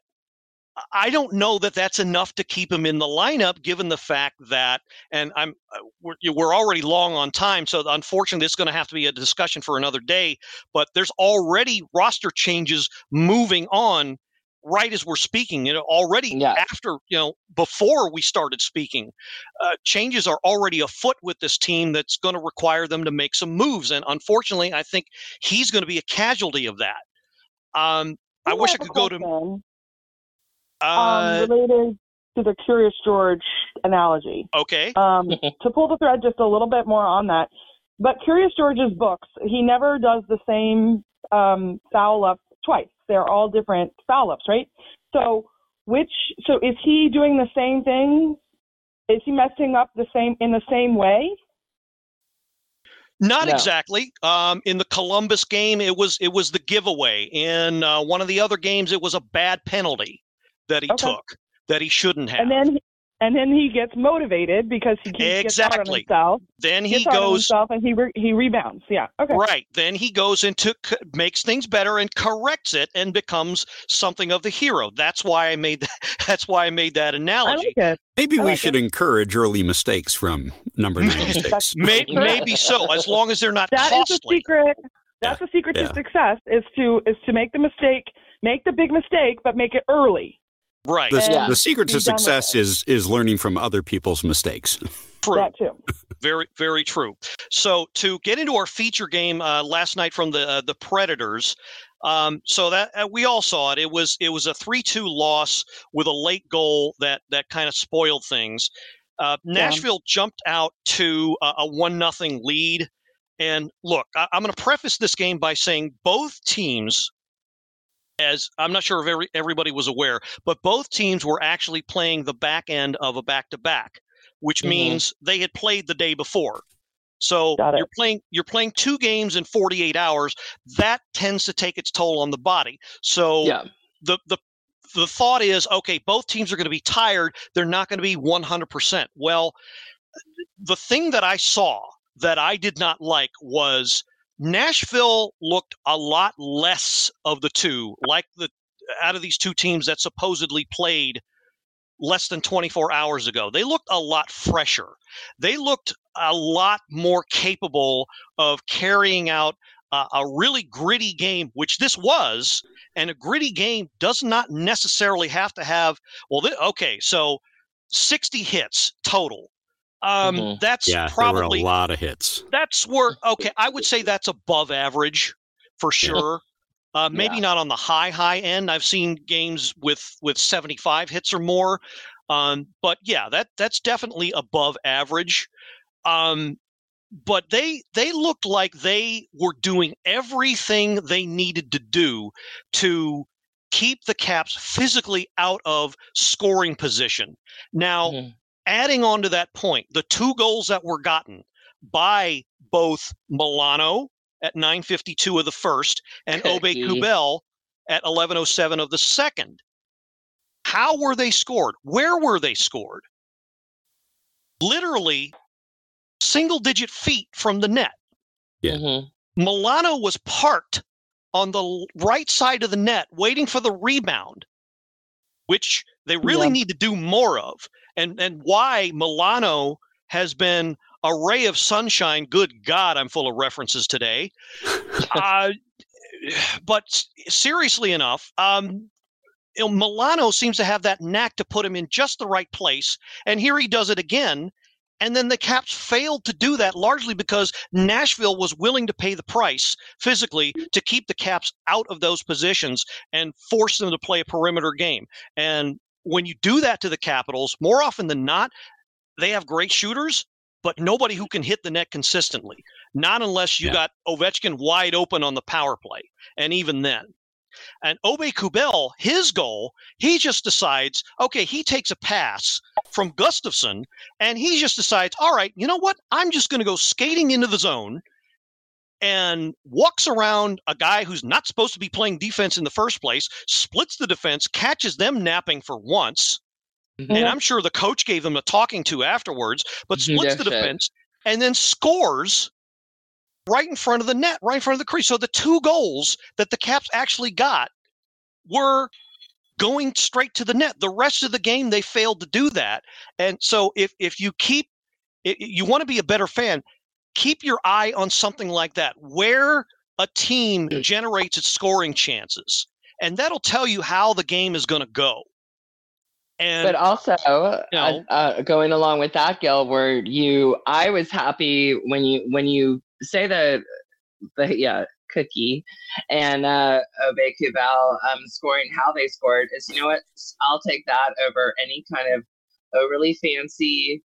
I don't know that that's enough to keep him in the lineup, given the fact that, and I'm uh, we're, we're already long on time, so unfortunately, this is going to have to be a discussion for another day. But there's already roster changes moving on right as we're speaking. You know, already Yeah. after you know before we started speaking, uh, changes are already afoot with this team that's going to require them to make some moves. And unfortunately, I think he's going to be a casualty of that. Um, I wish I could go to uh, um, related to the Curious George analogy. okay. Um, to pull the thread just a little bit more on that, but Curious George's books, he never does the same um, foul up twice. They're all different foul ups, right? So, which so is he doing the same thing? Is he messing up the same in the same way? Not No. exactly. Um, in the Columbus game, it was it was the giveaway. In uh, one of the other games, it was a bad penalty that he Okay. took that he shouldn't have. And then and then he gets motivated because he gets hard on Exactly. himself. Then he gets hard on goes himself and he re- he rebounds. Yeah. Okay. right. Then he goes into c- makes things better and corrects it and becomes something of the hero. That's why I made that, that's why I made that I analogy. like it. Maybe I we like should encourage early mistakes from number nine mistakes. May, maybe so, as long as they're not That is the costly. secret. That's the secret Yeah. to success is to is to make the mistake, make the big mistake, but make it early. Right. The, Yeah. the secret to Be done with success is is learning from other people's mistakes. True. That too. Very, very true. So to get into our feature game uh, last night from the uh, the Predators, um, so that uh, we all saw it. It was it was a three two loss with a late goal that that kind of spoiled things. Uh, Nashville jumped out to a, a one nothing lead, and look, I, I'm going to preface this game by saying both teams. As I'm not sure if every, everybody was aware, but both teams were actually playing the back end of a back to back, which Mhm. means they had played the day before. So you're playing you're playing two games in 48 hours. That tends to take its toll on the body. So Yeah. the the the thought is okay, both teams are going to be tired. They're not going to be 100%. Well, the thing that I saw that I did not like was Nashville looked a lot less of the two, like the out of these two teams that supposedly played less than 24 hours ago. They looked a lot fresher. They looked a lot more capable of carrying out a, a really gritty game, which this was. And a gritty game does not necessarily have to have, well, th- okay, so 60 hits total. Um, Mhm. That's Yeah, probably there were a lot of hits. that's where okay i would say that's above average for sure uh, maybe Yeah. not on the high high end i've seen games with with 75 hits or more um, but yeah that that's definitely above average um, but they they looked like they were doing everything they needed to do to keep the caps physically out of scoring position now Mhm. Adding on to that point, the two goals that were gotten by both Milano at 9:52 of the first and Aube-Kubel at 11:07 of the second. How were they scored? Where were they scored? Literally single digit feet from the net. Yeah. Mhm. Milano was parked on the right side of the net waiting for the rebound, which they really Yeah. need to do more of. And and why Milano has been a ray of sunshine. Good God, I'm full of references today. uh, but seriously enough, um, you know, Milano seems to have that knack to put him in just the right place. And here he does it again. And then the Caps failed to do that largely because Nashville was willing to pay the price physically to keep the Caps out of those positions and force them to play a perimeter game. And when you do that to the Capitals, more often than not, they have great shooters, but nobody who can hit the net consistently. Not unless you Yeah. got Ovechkin wide open on the power play. And even then. And Aube-Kubel, his goal, he just decides, okay, he takes a pass from Gustafsson and he just decides, all right, you know what? I'm just going to go skating into the zone and walks around a guy who's not supposed to be playing defense in the first place, splits the defense, catches them napping for once. And I'm sure the coach gave them a talking to afterwards, but Mhm, splits the it. defense and then scores right in front of the net, right in front of the crease. So the two goals that the Caps actually got were going straight to the net. The rest of the game, they failed to do that. And so if if you keep, i- you want to be a better fan, keep your eye on something like that, where a team generates its scoring chances, and that'll tell you how the game is going to go. And But also, You know. uh, going along with that, Gil, where you, I was happy when you when you say the, the yeah cookie and uh, Aube-Kubel um, scoring how they scored is you know what I'll take that over any kind of overly fancy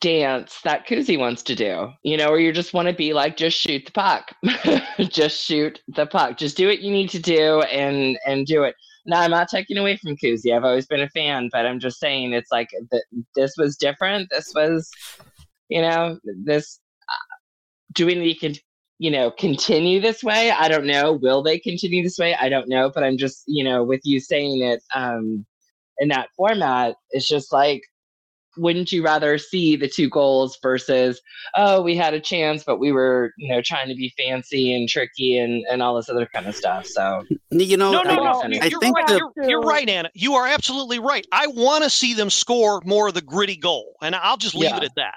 dance that Kuzi wants to do. You know, or you just want to be like, just shoot the puck, just shoot the puck, just do what you need to do and and do it. No, I'm not taking away from Kuzi. I've always been a fan, but I'm just saying it's like th- this was different. This was, you know, this. Uh, do we to, you know, continue this way? I don't know. Will they continue this way? I don't know. But I'm just, you know, with you saying it, um, in that format, it's just like, wouldn't you rather see the two goals versus, oh, we had a chance, but we were, you know, trying to be fancy and tricky and, and all this other kind of stuff. So, You know, No, no, I, no. I You're, think right. that- You're, you're right, Anna. You are absolutely right. I want to see them score more of the gritty goal, and I'll just leave Yeah. it at that.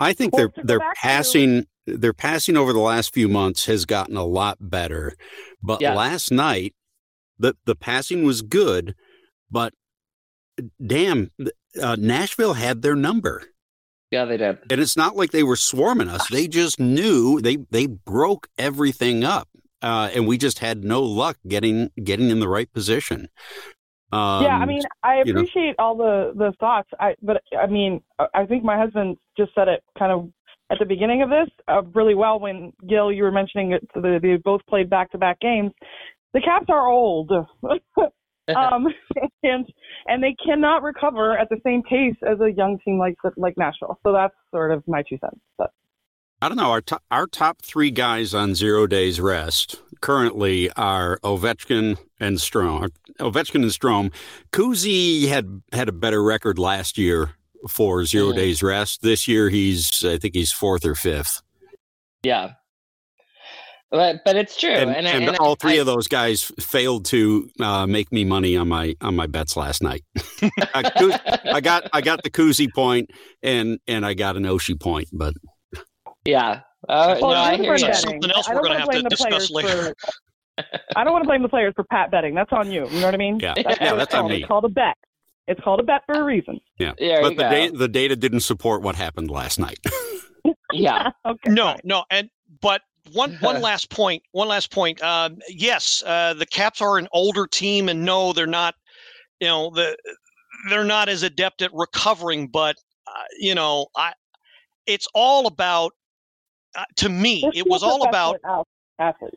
I think Well, their to go their back to- passing their passing over the last few months has gotten a lot better. But Yes. last night the the passing was good, but damn, uh, Nashville had their number. yeah, they did. And it's not like they were swarming us. They just knew they they broke everything up. Uh, and we just had no luck getting getting in the right position. Um, yeah, I mean, I you know. appreciate all the the thoughts. I but I mean, I- I think my husband just said it kind of at the beginning of this uh, really well when Gil you were mentioning it. So they, they both played back to back games. The Caps are old, um, and and they cannot recover at the same pace as a young team like like Nashville. So that's sort of my two cents. But I don't know. Our top, our top three guys on zero days rest currently are Ovechkin and Strome. Ovechkin and Strome. Kuzi had had a better record last year for zero Mm. days rest. This year, he's I think he's fourth or fifth. Yeah. But but it's true, And, and, and, and all three I- of those guys failed to uh, make me money on my on my bets last night. I, I got I got the Kuzi point and and I got an Oshie point, but Yeah. Oh Well, no, I hear you. Something else we're don't gonna wanna have to blame the discuss players later. for- I don't want to blame the players for pat betting. That's on you. You know what I mean? yeah, That's yeah, what that's it's on me. It's called a bet. It's called a bet for a reason. Yeah, There but the go. data the data didn't support what happened last night. Yeah. Okay. No, no, and but one one last point. One last point. Um, yes, uh, the Caps are an older team, and no, they're not. You know, the they're not as adept at recovering. But uh, you know, I it's all about. Uh, to me, They're it was all about athletes.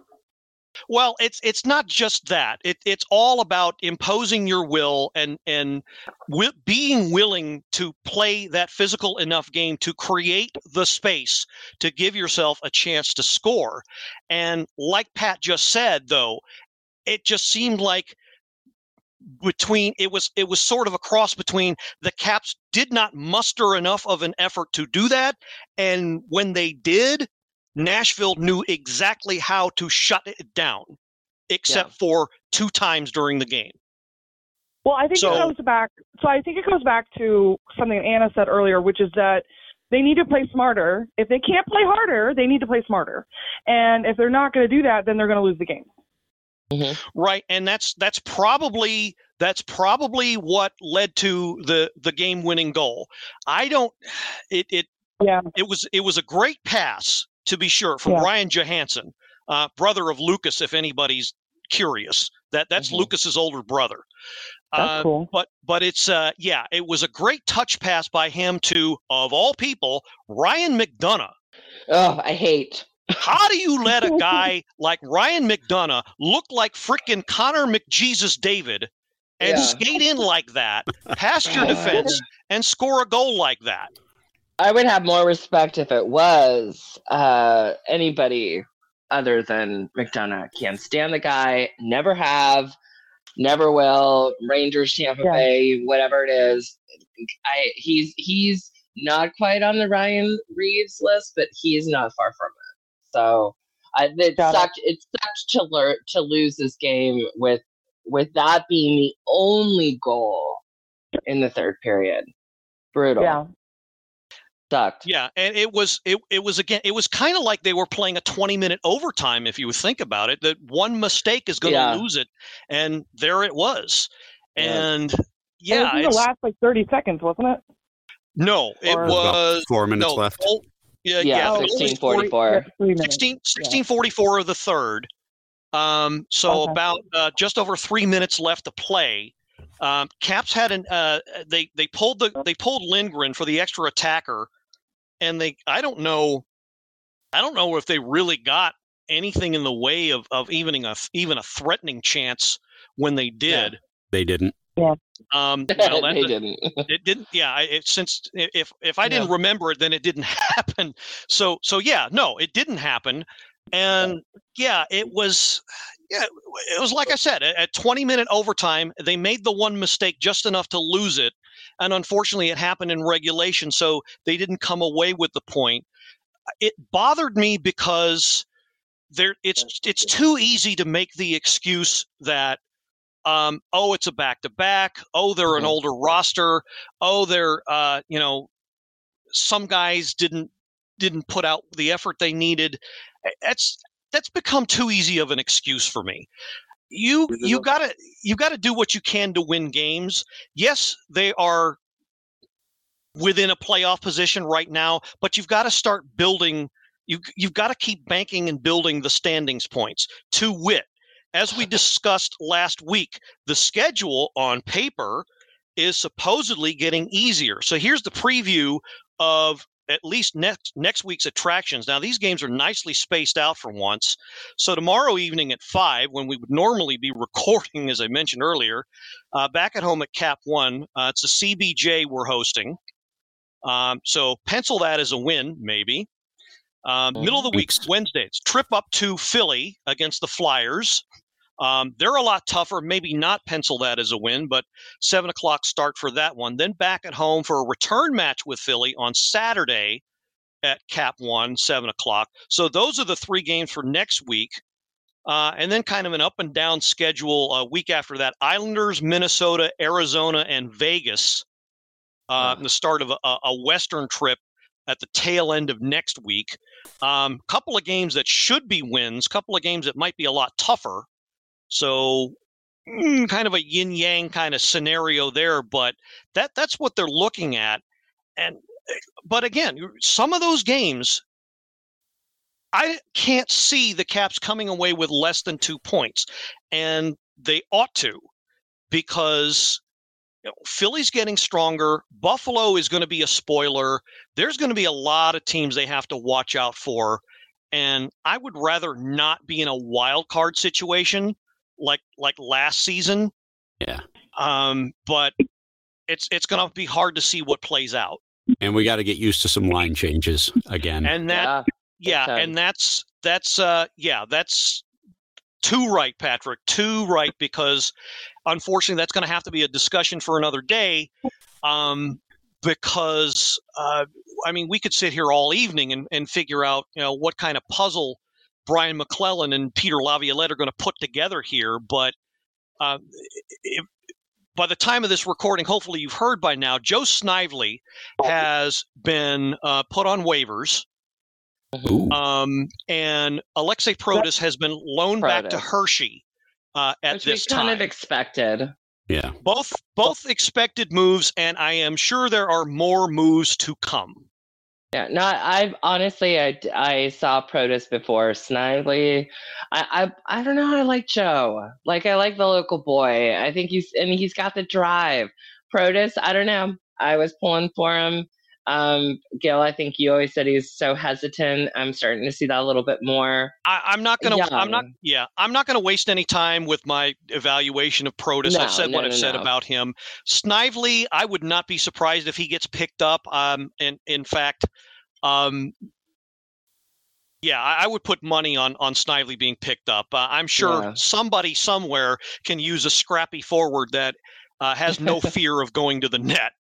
Well, it's it's not just that. It, it's all about imposing your will and and wi- being willing to play that physical enough game to create the space to give yourself a chance to score. And like Pat just said, though, it just seemed like between it was it was sort of a cross between the Caps did not muster enough of an effort to do that, and when they did, Nashville knew exactly how to shut it down, except for two times during the game. Well, I think So- it goes back. So I think it goes back to something Anna said earlier, which is that they need to play smarter. If they can't play harder, they need to play smarter. And if they're not going to do that, then they're going to lose the game. Mm-hmm. Right, and that's that's probably that's probably what led to the the game winning goal. I don't it it Yeah. it was it was a great pass to be sure from Yeah. Ryan Johansen, uh, brother of Lucas. If anybody's curious, that that's Mhm. Lucas's older brother. That's Uh, cool. But but it's uh yeah, it was a great touch pass by him to of all people Ryan McDonagh. Oh, I hate. How do you let a guy like Ryan McDonagh look like frickin' Connor McJesus David and Yeah. skate in like that, past your defense, and score a goal like that? I would have more respect if it was uh, anybody other than McDonagh. Can't stand the guy. Never have. Never will. Rangers, Tampa Yeah. Bay, whatever it is. I he's he's not quite on the Ryan Reaves list, but he's not far from it. So I, it Got it. sucked. It sucked to learn to lose this game with with that being the only goal in the third period. Brutal. Yeah. Sucked. Yeah, and it was it it was again it was kind of like they were playing a 20 minute overtime if you think about it. That one mistake is going to Yeah. lose it, and there it was. Yeah. And it yeah, was in the last like 30 seconds, wasn't it? no, it or- was Four minutes no, left. oh, yeah, Yeah, yeah, Oh, it was 16, 40 yeah, 16, 1644 of the third. Um, so Okay. about uh, just over three minutes left to play. Um, Caps had an uh, they they pulled the they pulled Lindgren for the extra attacker, and they I don't know, I don't know if they really got anything in the way of of evening a even a threatening chance when they did. They didn't. Yeah. Um, well, that- they didn't. it didn't yeah I- it, since if if i didn't Yeah. remember it then it didn't happen so so yeah no it didn't happen and yeah it was yeah, it was like I said, at 20 minute overtime, they made the one mistake just enough to lose it, and unfortunately, it happened in regulation, so they didn't come away with the point. It bothered me because there, it's it's too easy to make the excuse that um, oh, it's a back to back. Oh, they're an Mhm. older roster. Oh, they're uh, you know, some guys didn't didn't put out the effort they needed. That's that's become too easy of an excuse for me. You you gotta you gotta do what you can to win games. Yes, they are within a playoff position right now, but you've got to start building. You you've got to keep banking and building the standings points. To wit, as we discussed last week, the schedule on paper is supposedly getting easier. So here's the preview of at least next next week's attractions. Now these games are nicely spaced out for once. So tomorrow evening at five, when we would normally be recording, as I mentioned earlier, uh, back at home at Cap One, uh, it's a CBJ we're hosting. Um, so pencil that as a win, maybe. Um, middle of the week, Wednesday, it's trip up to Philly against the Flyers. Um, they're a lot tougher. Maybe not pencil that as a win, but seven o'clock start for that one. Then back at home for a return match with Philly on Saturday at Cap One, seven o'clock. So those are the three games for next week. Uh, and then kind of an up and down schedule a week after that Islanders, Minnesota, Arizona, and Vegas. Uh. The start of a, a Western trip at the tail end of next week. Um, couple of games that should be wins, A couple of games that might be a lot tougher. So, mm, kind of a yin yang kind of scenario there, but that that's what they're looking at. And but again, some of those games, I can't see the Caps coming away with less than two points, and they ought to, because you know, Philly's getting stronger. Buffalo is going to be a spoiler. There's going to be a lot of teams they have to watch out for, and I would rather not be in a wild card situation like like last season. Yeah. Um, but it's it's going to be hard to see what plays out, And we got to get used to some line changes again. and that yeah, yeah, time. and that's that's uh yeah, that's too right, Patrick. Too right because unfortunately that's going to have to be a discussion for another day. Um, because uh, I mean, we could sit here all evening and, and figure out you know what kind of puzzle Brian MacLellan and Peter Laviolette are going to put together here. But uh, if, by the time of this recording, hopefully you've heard by now, Joe Snively has been uh, put on waivers. Um, and Alexei Protas has been loaned back to Hershey uh, at which we this kind of expected. yeah. both both expected moves, and I am sure there are more moves to come. Yeah, no, I honestly, I, I saw Protas before Snively. I, I I don't know. I like Joe. Like I like the local boy. I think he's and he's got the drive. Protas, I don't know. I was pulling for him. Um, Gil, I think you always said he's so hesitant. I'm starting to see that a little bit more. I, I'm not gonna. I'm not. Yeah, I'm not gonna waste any time with my evaluation of Protas. No, I've said no, what I've no, said no. about him. Snively, I would not be surprised if he gets picked up. Um, and in fact, um, yeah, I, I would put money on on Snively being picked up. Uh, I'm sure Yeah. somebody somewhere can use a scrappy forward that uh, has no fear of going to the net.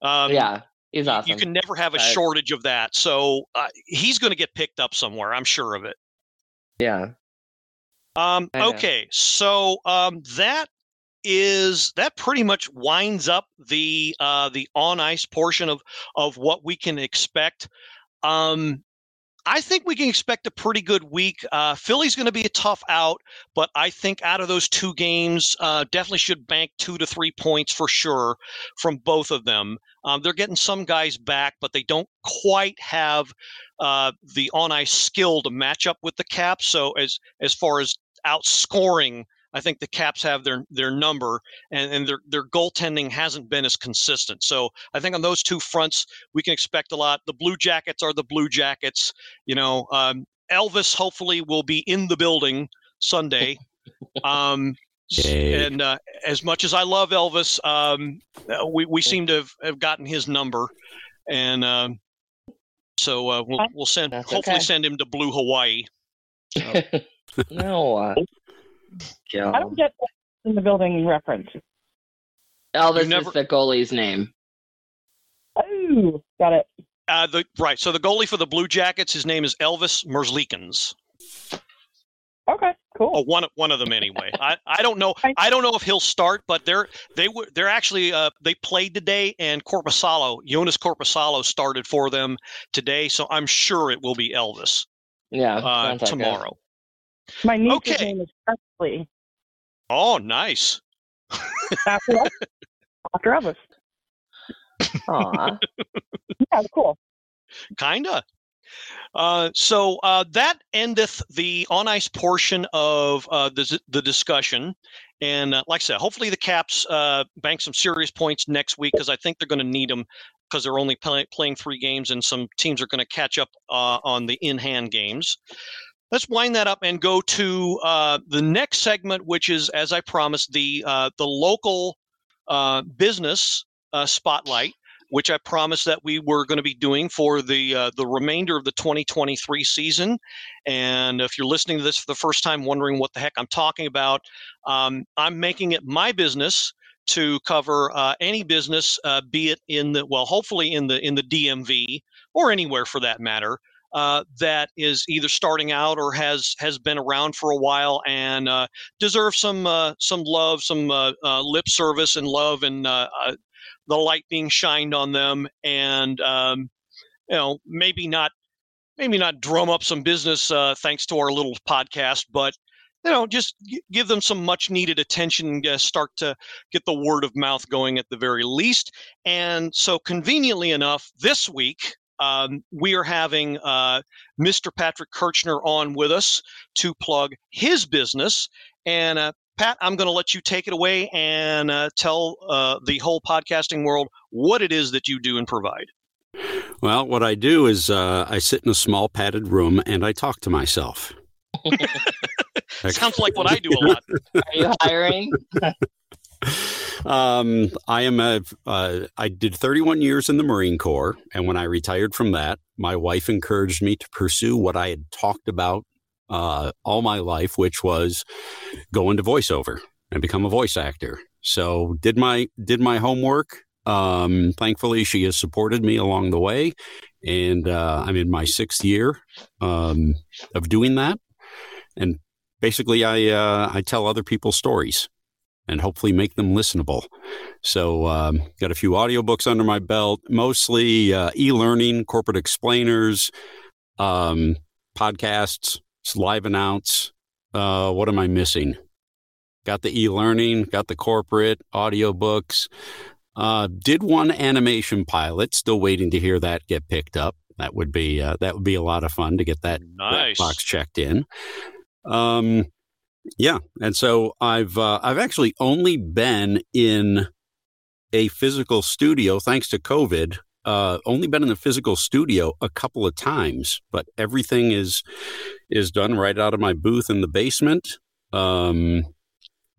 Um, yeah, he's awesome. You can never have a shortage of that. So uh, he's going to get picked up somewhere. I'm sure of it. yeah. Um, okay, so um, that is that pretty much winds up the uh, the on ice portion of of what we can expect. Um, I think we can expect a pretty good week. Uh, Philly's going to be a tough out, but I think out of those two games, uh, definitely should bank two to three points for sure from both of them. Um, they're getting some guys back, but they don't quite have uh, the on ice skill to match up with the Caps. So as as far as outscoring, I think the Caps have their their number, and, and their their goaltending hasn't been as consistent. So I think on those two fronts, we can expect a lot. The Blue Jackets are the Blue Jackets. You know, um, Elvis hopefully will be in the building Sunday. Um, and uh, as much as I love Elvis, um, uh, we we seem to have, have gotten his number, and um, so uh, we'll we'll send That's hopefully okay. send him to Blue Hawaii. no. Joe. I don't get in the building reference. Elvis You never- is the goalie's name. Oh, got it. Uh, the right. So the goalie for the Blue Jackets, his name is Elvis Merzlikins. Okay, cool. Oh, one of one of them anyway. I, I don't know. I- I don't know if he'll start, but they're they were they're actually uh, they played today, and Korpisalo Jonas Korpisalo started for them today, so I'm sure it will be Elvis Yeah, uh, sounds like tomorrow. My niece's okay. name is Presley. Oh, nice. After Elvis. After Elvis. Aw. Yeah, cool. Kinda. Uh, so uh, that endeth the on ice portion of uh, the the discussion, and uh, like I said, hopefully the Caps uh, bank some serious points next week because I think they're going to need them because they're only play, playing three games, and some teams are going to catch up uh, on the in hand games. Let's wind that up and go to uh, the next segment, which is, as I promised, the uh, the local uh, business uh, spotlight which I promised that we were going to be doing for the uh, the remainder of the 2023 season. And if you're listening to this for the first time, wondering what the heck I'm talking about, um, I'm making it my business to cover uh, any business, uh, be it in the well, hopefully in the in the DMV or anywhere for that matter. Uh, that is either starting out or has has been around for a while and uh, deserves some uh, some love, some uh, uh, lip service and love and uh, the light being shined on them and um, you know maybe not maybe not drum up some business thanks to our little podcast but you know just give them some much needed attention and uh, start to get the word of mouth going at the very least. And so conveniently enough this week um, we are having uh, mr patrick kirchner on with us to plug his business and uh, Pat, I'm going to let you take it away and uh, tell uh, the whole podcasting world what it is that you do and provide. Well, what I do is uh, I sit in a small padded room and I talk to myself. Sounds like what I do a lot. Are you hiring? um, I am a. Uh, I did 31 years in the Marine Corps, and when I retired from that, my wife encouraged me to pursue what I had talked about uh, all my life, which was go into voiceover and become a voice actor. So did my did my homework. Um, thankfully, she has supported me along the way, and uh, I'm in my sixth year um, of doing that. And basically, I uh, I tell other people's stories and hopefully make them listenable. So, um, got a few audiobooks under my belt, mostly uh, e-learning, corporate explainers, um, podcasts, live announce. Uh, what am I missing? Got the e-learning, got the corporate audiobooks. Uh, did one animation pilot. Still waiting to hear that get picked up. That would be uh, that would be a lot of fun to get that, that box checked in. Um, yeah, and so I've uh, I've actually only been in a physical studio thanks to COVID. Uh, only been in the physical studio a couple of times, but everything is is done right out of my booth in the basement. Um,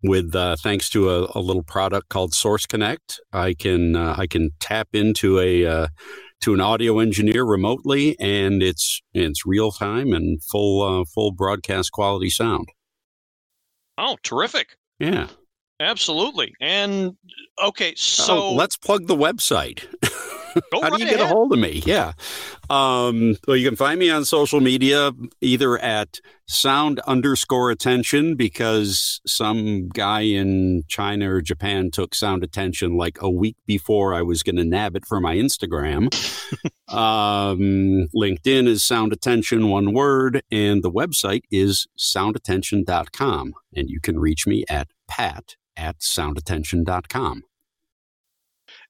with uh, thanks to a, a little product called Source Connect, I can uh, I can tap into a uh, to an audio engineer remotely, and it's it's real time and full uh, full broadcast quality sound. Oh, terrific. Yeah. Absolutely. And okay, oh, so oh, let's plug the website. How right do you get a hold of me? Yeah. Um, well, you can find me on social media either at sound underscore attention because some guy in China or Japan took sound attention like a week before I was going to nab it for my Instagram. um, LinkedIn is sound attention, one word, and the website is soundattention.com. And you can reach me at pat at soundattention.com.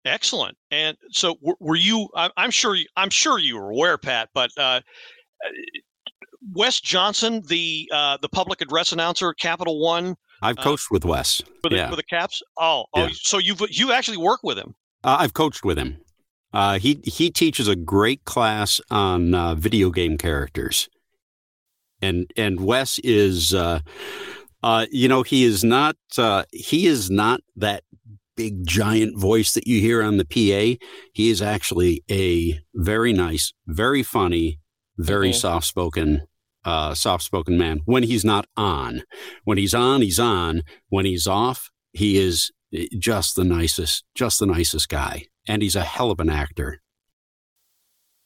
Excellent. And so w- were you I, I'm sure you, I'm sure you were aware Pat, but uh Wes Johnson, the uh, the public address announcer at Capital One I've Uh, coached with Wes. for the, yeah. for the Caps. Oh, oh, Yeah. so you have you actually work with him? Uh, I've coached with him. Uh, he he teaches a great class on uh, video game characters, and and Wes is, uh, uh, you know, he is not uh, he is not that big giant voice that you hear on the PA. He is actually a very nice, very funny, very Mhm. soft spoken uh, soft spoken man when he's not on. When he's on, he's on. When he's off, he is eh, just the nicest, just the nicest guy, and he's a hell of an actor.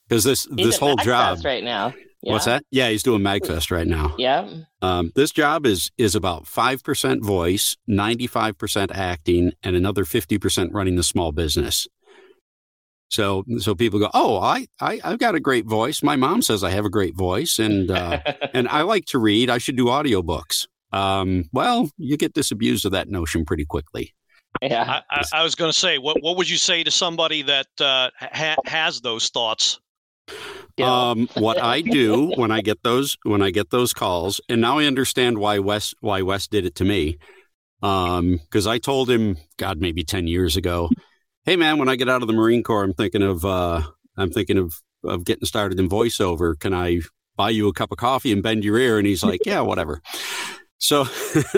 Because this He's this whole job, right now. Yeah. what's that? Yeah, he's doing Magfest right now. Yeah. Um, this job is is about five percent voice, ninety five percent acting, and another fifty percent running the small business. So so people go, oh, I, I I've got a great voice. My mom says I have a great voice, and uh, and I like to read. I should do audiobooks. Um, well, you get disabused of that notion pretty quickly. yeah. I, I, I was going to say, what what would you say to somebody that uh, ha- has those thoughts? Um, what I do when I get those when I get those calls, and now I understand why Wes why Wes did it to me. Um, because I told him, God, maybe ten years ago, hey man, when I get out of the Marine Corps, I'm thinking of uh, I'm thinking of of getting started in voiceover. Can I buy you a cup of coffee and bend your ear? And he's like, yeah, whatever. So,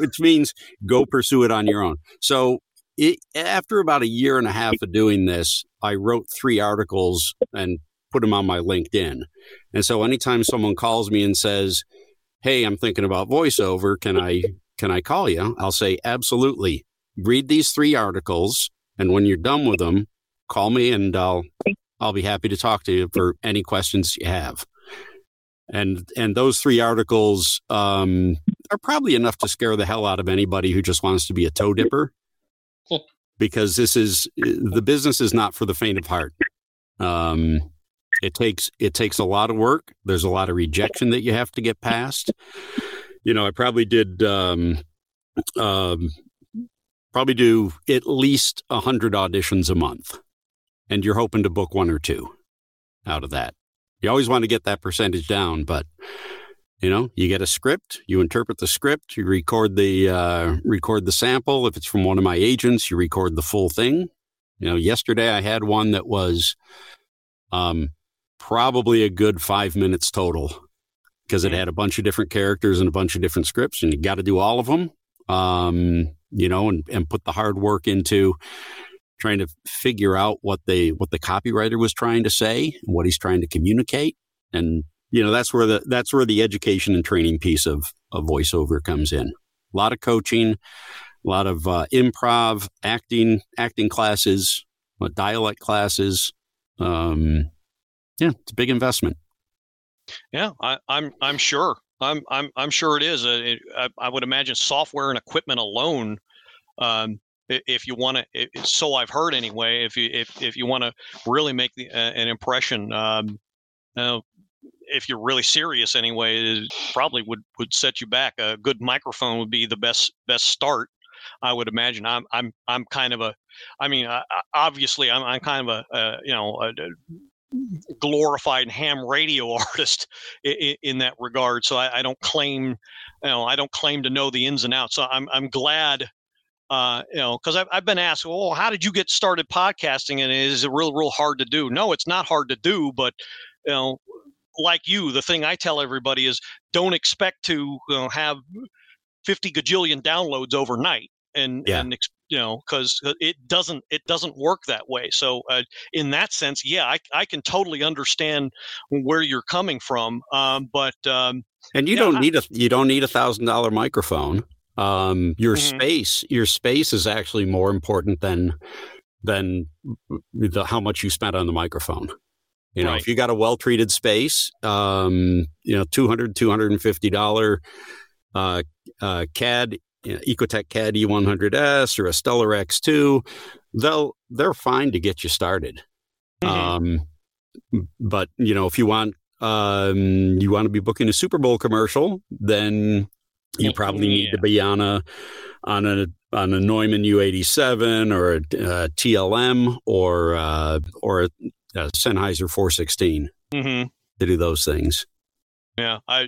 which means go pursue it on your own. So, it, after about a year and a half of doing this, I wrote three articles and put them on my LinkedIn. And so, anytime someone calls me and says, "Hey, I'm thinking about voiceover. Can I can I call you?" I'll say, "Absolutely. Read these three articles, and when you're done with them, call me, and I'll I'll be happy to talk to you for any questions you have." And and those three articles um, are probably enough to scare the hell out of anybody who just wants to be a toe dipper, because this is the business is not for the faint of heart. Um, it takes it takes a lot of work. There's a lot of rejection that you have to get past. You know, I probably did um, um, probably do at least a hundred auditions a month, and you're hoping to book one or two out of that. You always want to get that percentage down, but you know, you get a script, you interpret the script, you record the uh, record the sample. If it's from one of my agents, you record the full thing. You know, yesterday I had one that was um, probably a good five minutes total because it had a bunch of different characters and a bunch of different scripts, and you got to do all of them. Um, you know, and, and put the hard work into trying to figure out what they what the copywriter was trying to say, and what he's trying to communicate, and you know that's where the that's where the education and training piece of of voiceover comes in. A lot of coaching, a lot of uh, improv, acting, acting classes, uh, dialect classes. Um, yeah, it's a big investment. Yeah, I, I'm I'm sure. I'm I'm I'm sure it is. Uh, it, I, I would imagine software and equipment alone. Um, if you want to, so I've heard anyway. If you if if you want to really make the, uh, an impression, um, know, if you're really serious anyway, probably would would set you back. A good microphone would be the best best start. I would imagine. I'm I'm I'm kind of a, I mean, uh, obviously I'm I'm kind of a, uh, you know a glorified ham radio artist in, in that regard. So I, I don't claim, you know, I don't claim to know the ins and outs. So I'm I'm glad. Uh, you know, because I've, I've been asked, well, how did you get started podcasting? And is it real, real hard to do? No, it's not hard to do, but you know, like you, the thing I tell everybody is don't expect to you know, have 50 gajillion downloads overnight and Yeah. and ex- you know because it doesn't it doesn't work that way so uh, in that sense yeah I, I can totally understand where you're coming from um, but um, And you Yeah, don't need a you don't need a thousand dollar microphone. Um, your Mhm. space your space is actually more important than than the, how much you spent on the microphone. You know, Right. if you got a well treated space, um, you know, 200 250 dollar uh, uh, CAD you know, Equitek CAD E100S or a Stellar X2, they'll they're fine to get you started. Mhm. Um, but you know, if you want um, you want to be booking a Super Bowl commercial, then you probably need to be on a on a on a Neumann U87 or a, uh TLM or uh, or a, a Sennheiser 416 mhm. to do those things. yeah i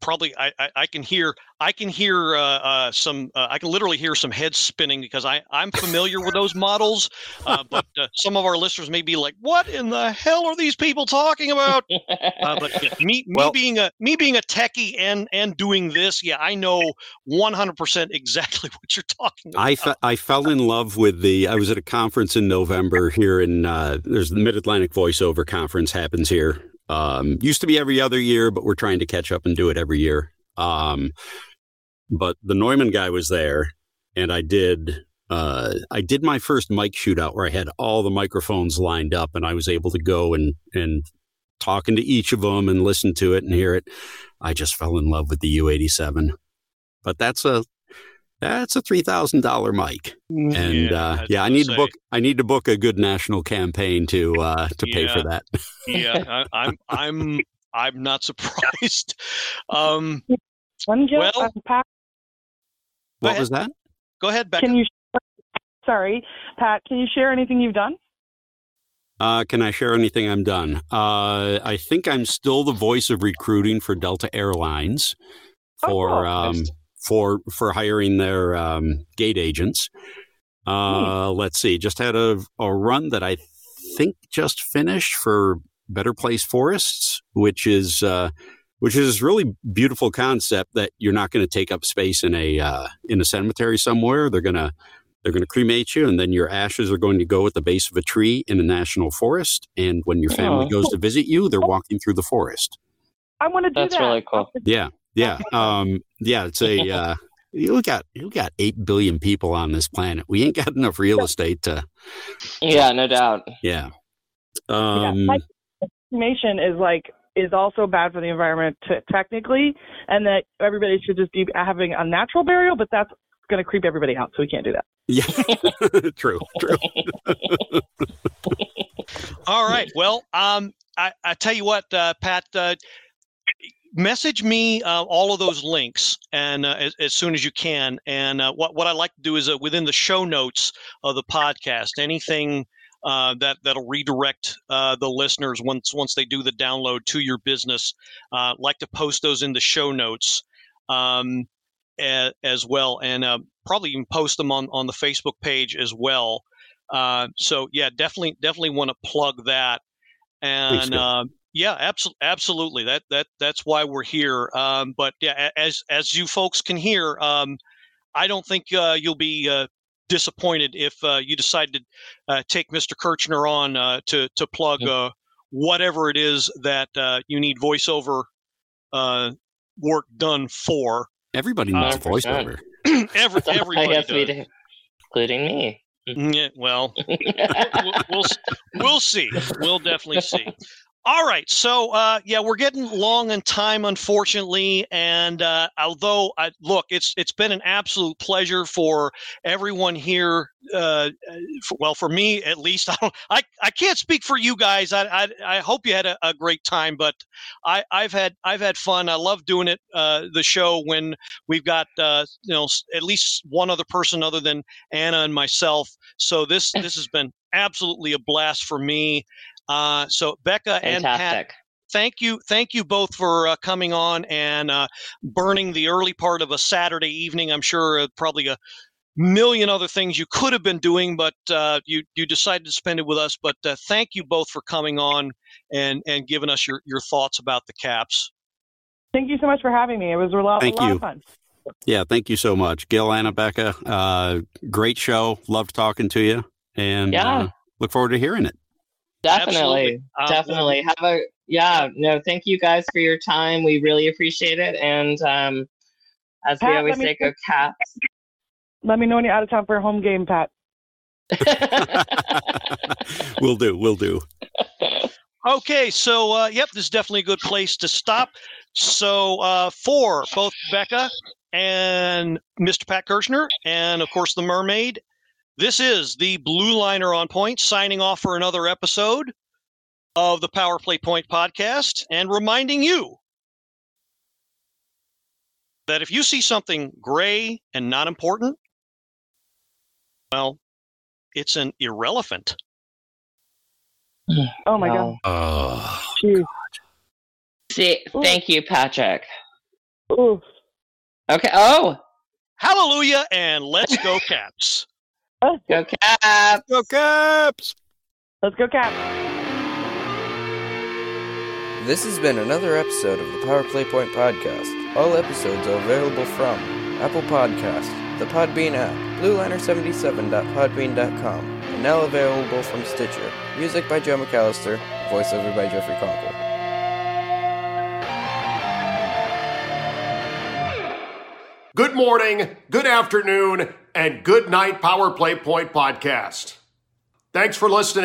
probably I, I, I can hear I can hear uh, uh, some uh, I can literally hear some heads spinning because I I'm familiar with those models, uh, but uh, some of our listeners may be like, "What in the hell are these people talking about?" Uh, but yeah, me me Well- being a me being a techie and and doing this, yeah, I know 100 percent exactly what you're talking about. I, fe- I fell in love with the. I was at a conference in November here in. Uh, there's the Mid Atlantic Voiceover Conference happens here Um, used to be every other year, but we're trying to catch up and do it every year. Um, but the Neumann guy was there, and I did uh, I did my first mic shootout where I had all the microphones lined up, and I was able to go and and talking to each of them and listen to it and hear it. I just fell in love with the U87. But that's a that's a three thousand dollar mic, and Yeah, uh, I yeah, I gonna need to book. I need to book a good national campaign to uh, to pay for that. yeah, I, I'm I'm I'm not surprised. Um, One Jill, Well- Pat, What ahead. was that? go ahead, Becca. can you? Sorry, Pat. Can you share anything you've done? Uh, can I share anything I'm done? Uh, I think I'm still the voice of recruiting for Delta Airlines Oh, for cool. um, Nice. For for hiring their um, gate agents. Uh, let's see, just had a, a run that I think just finished for Better Place Forests, which is uh, which is really beautiful concept that you're not going to take up space in a uh, in a cemetery somewhere. They're gonna they're going to cremate you, and then your ashes are going to go at the base of a tree in a national forest. And when your family Oh. goes to visit you, they're walking through the forest. I want to do That's that. really cool. Yeah, yeah, um, yeah. It's a uh, you got you got eight billion people on this planet. We ain't got enough real estate to. Yeah, no doubt. Yeah. Yeah, Um, like, cremation is like is also bad for the environment t- technically, and that everybody should just be having a natural burial, but that's going to creep everybody out, so we can't do that. yeah. true. True. All right. Well, um, I, I tell you what, uh, Pat, uh, message me uh, all of those links and uh, as, as soon as you can. And uh, what what I like to do is uh, within the show notes of the podcast, anything uh, that that'll redirect uh, the listeners once once they do the download to your business. Uh, like to post those in the show notes. Um, a- as well, and uh, probably even post them on, on the Facebook page as well. Uh, so yeah, definitely definitely want to plug that. And. Yeah, absolutely, absolutely. That that that's why we're here. Um, but yeah, as as you folks can hear, um, I don't think uh, you'll be uh, disappointed if uh, you decide to uh, take Mr. Kirchner on uh, to to plug uh, whatever it is that uh, you need voiceover uh, work done for. Everybody needs 100%. voiceover. Every, everybody yes, we does. do, including me. Yeah, well, we'll, we'll we'll see. We'll definitely see. All right, so uh, yeah, we're getting long in time, unfortunately. And uh, although I look, it's it's been an absolute pleasure for everyone here. Uh, for, well, for me at least, I don't, I, I can't speak for you guys. I I, I hope you had a, a great time, but I I've had I've had fun. I love doing it. Uh, the show when we've got uh, you know at least one other person other than Anna and myself. So this this has been absolutely a blast for me. Uh, so Becca and Pat, thank you, thank you both for uh, coming on and uh, burning the early part of a Saturday evening. I'm sure uh, probably a million other things you could have been doing, but uh, you you decided to spend it with us. But uh, thank you both for coming on and and giving us your your thoughts about the Caps. Thank you so much for having me. It was a lot, Thank a lot you. of fun. Yeah, thank you so much, Gil, Anna, Becca. Uh, great show. Loved talking to you, and Yeah. uh, look forward to hearing it. Definitely. Absolutely. Uh, Definitely. Have a yeah, no, thank you guys for your time. We really appreciate it. And um as we always let me say, go caps. Let me know when you're out of town for a home game, Pat. we'll do. We'll do. Okay, so uh, yep, this is definitely a good place to stop. So uh, for both Becca and Mr. Pat Kirchner, and of course the Mermaid, this is the Blue Liner on Point signing off for another episode of the Power Play Point podcast, and reminding you that if you see something gray and not important, well, it's an irrelephant. Oh my No. Oh, god. See, thank you, Patrick. Ooh. Okay. Oh, Hallelujah, and let's go, Caps. Go Caps! Go Caps! Let's go Caps! This has been another episode of the Power Play Point podcast. All episodes are available from Apple Podcasts, the Podbean app, blueliner77.podbean.com, and now available from Stitcher. Music by Joe McAllister, voiceover by Jeffrey Conkle. Good morning, good afternoon, and good night, Power Play Point podcast. Thanks for listening.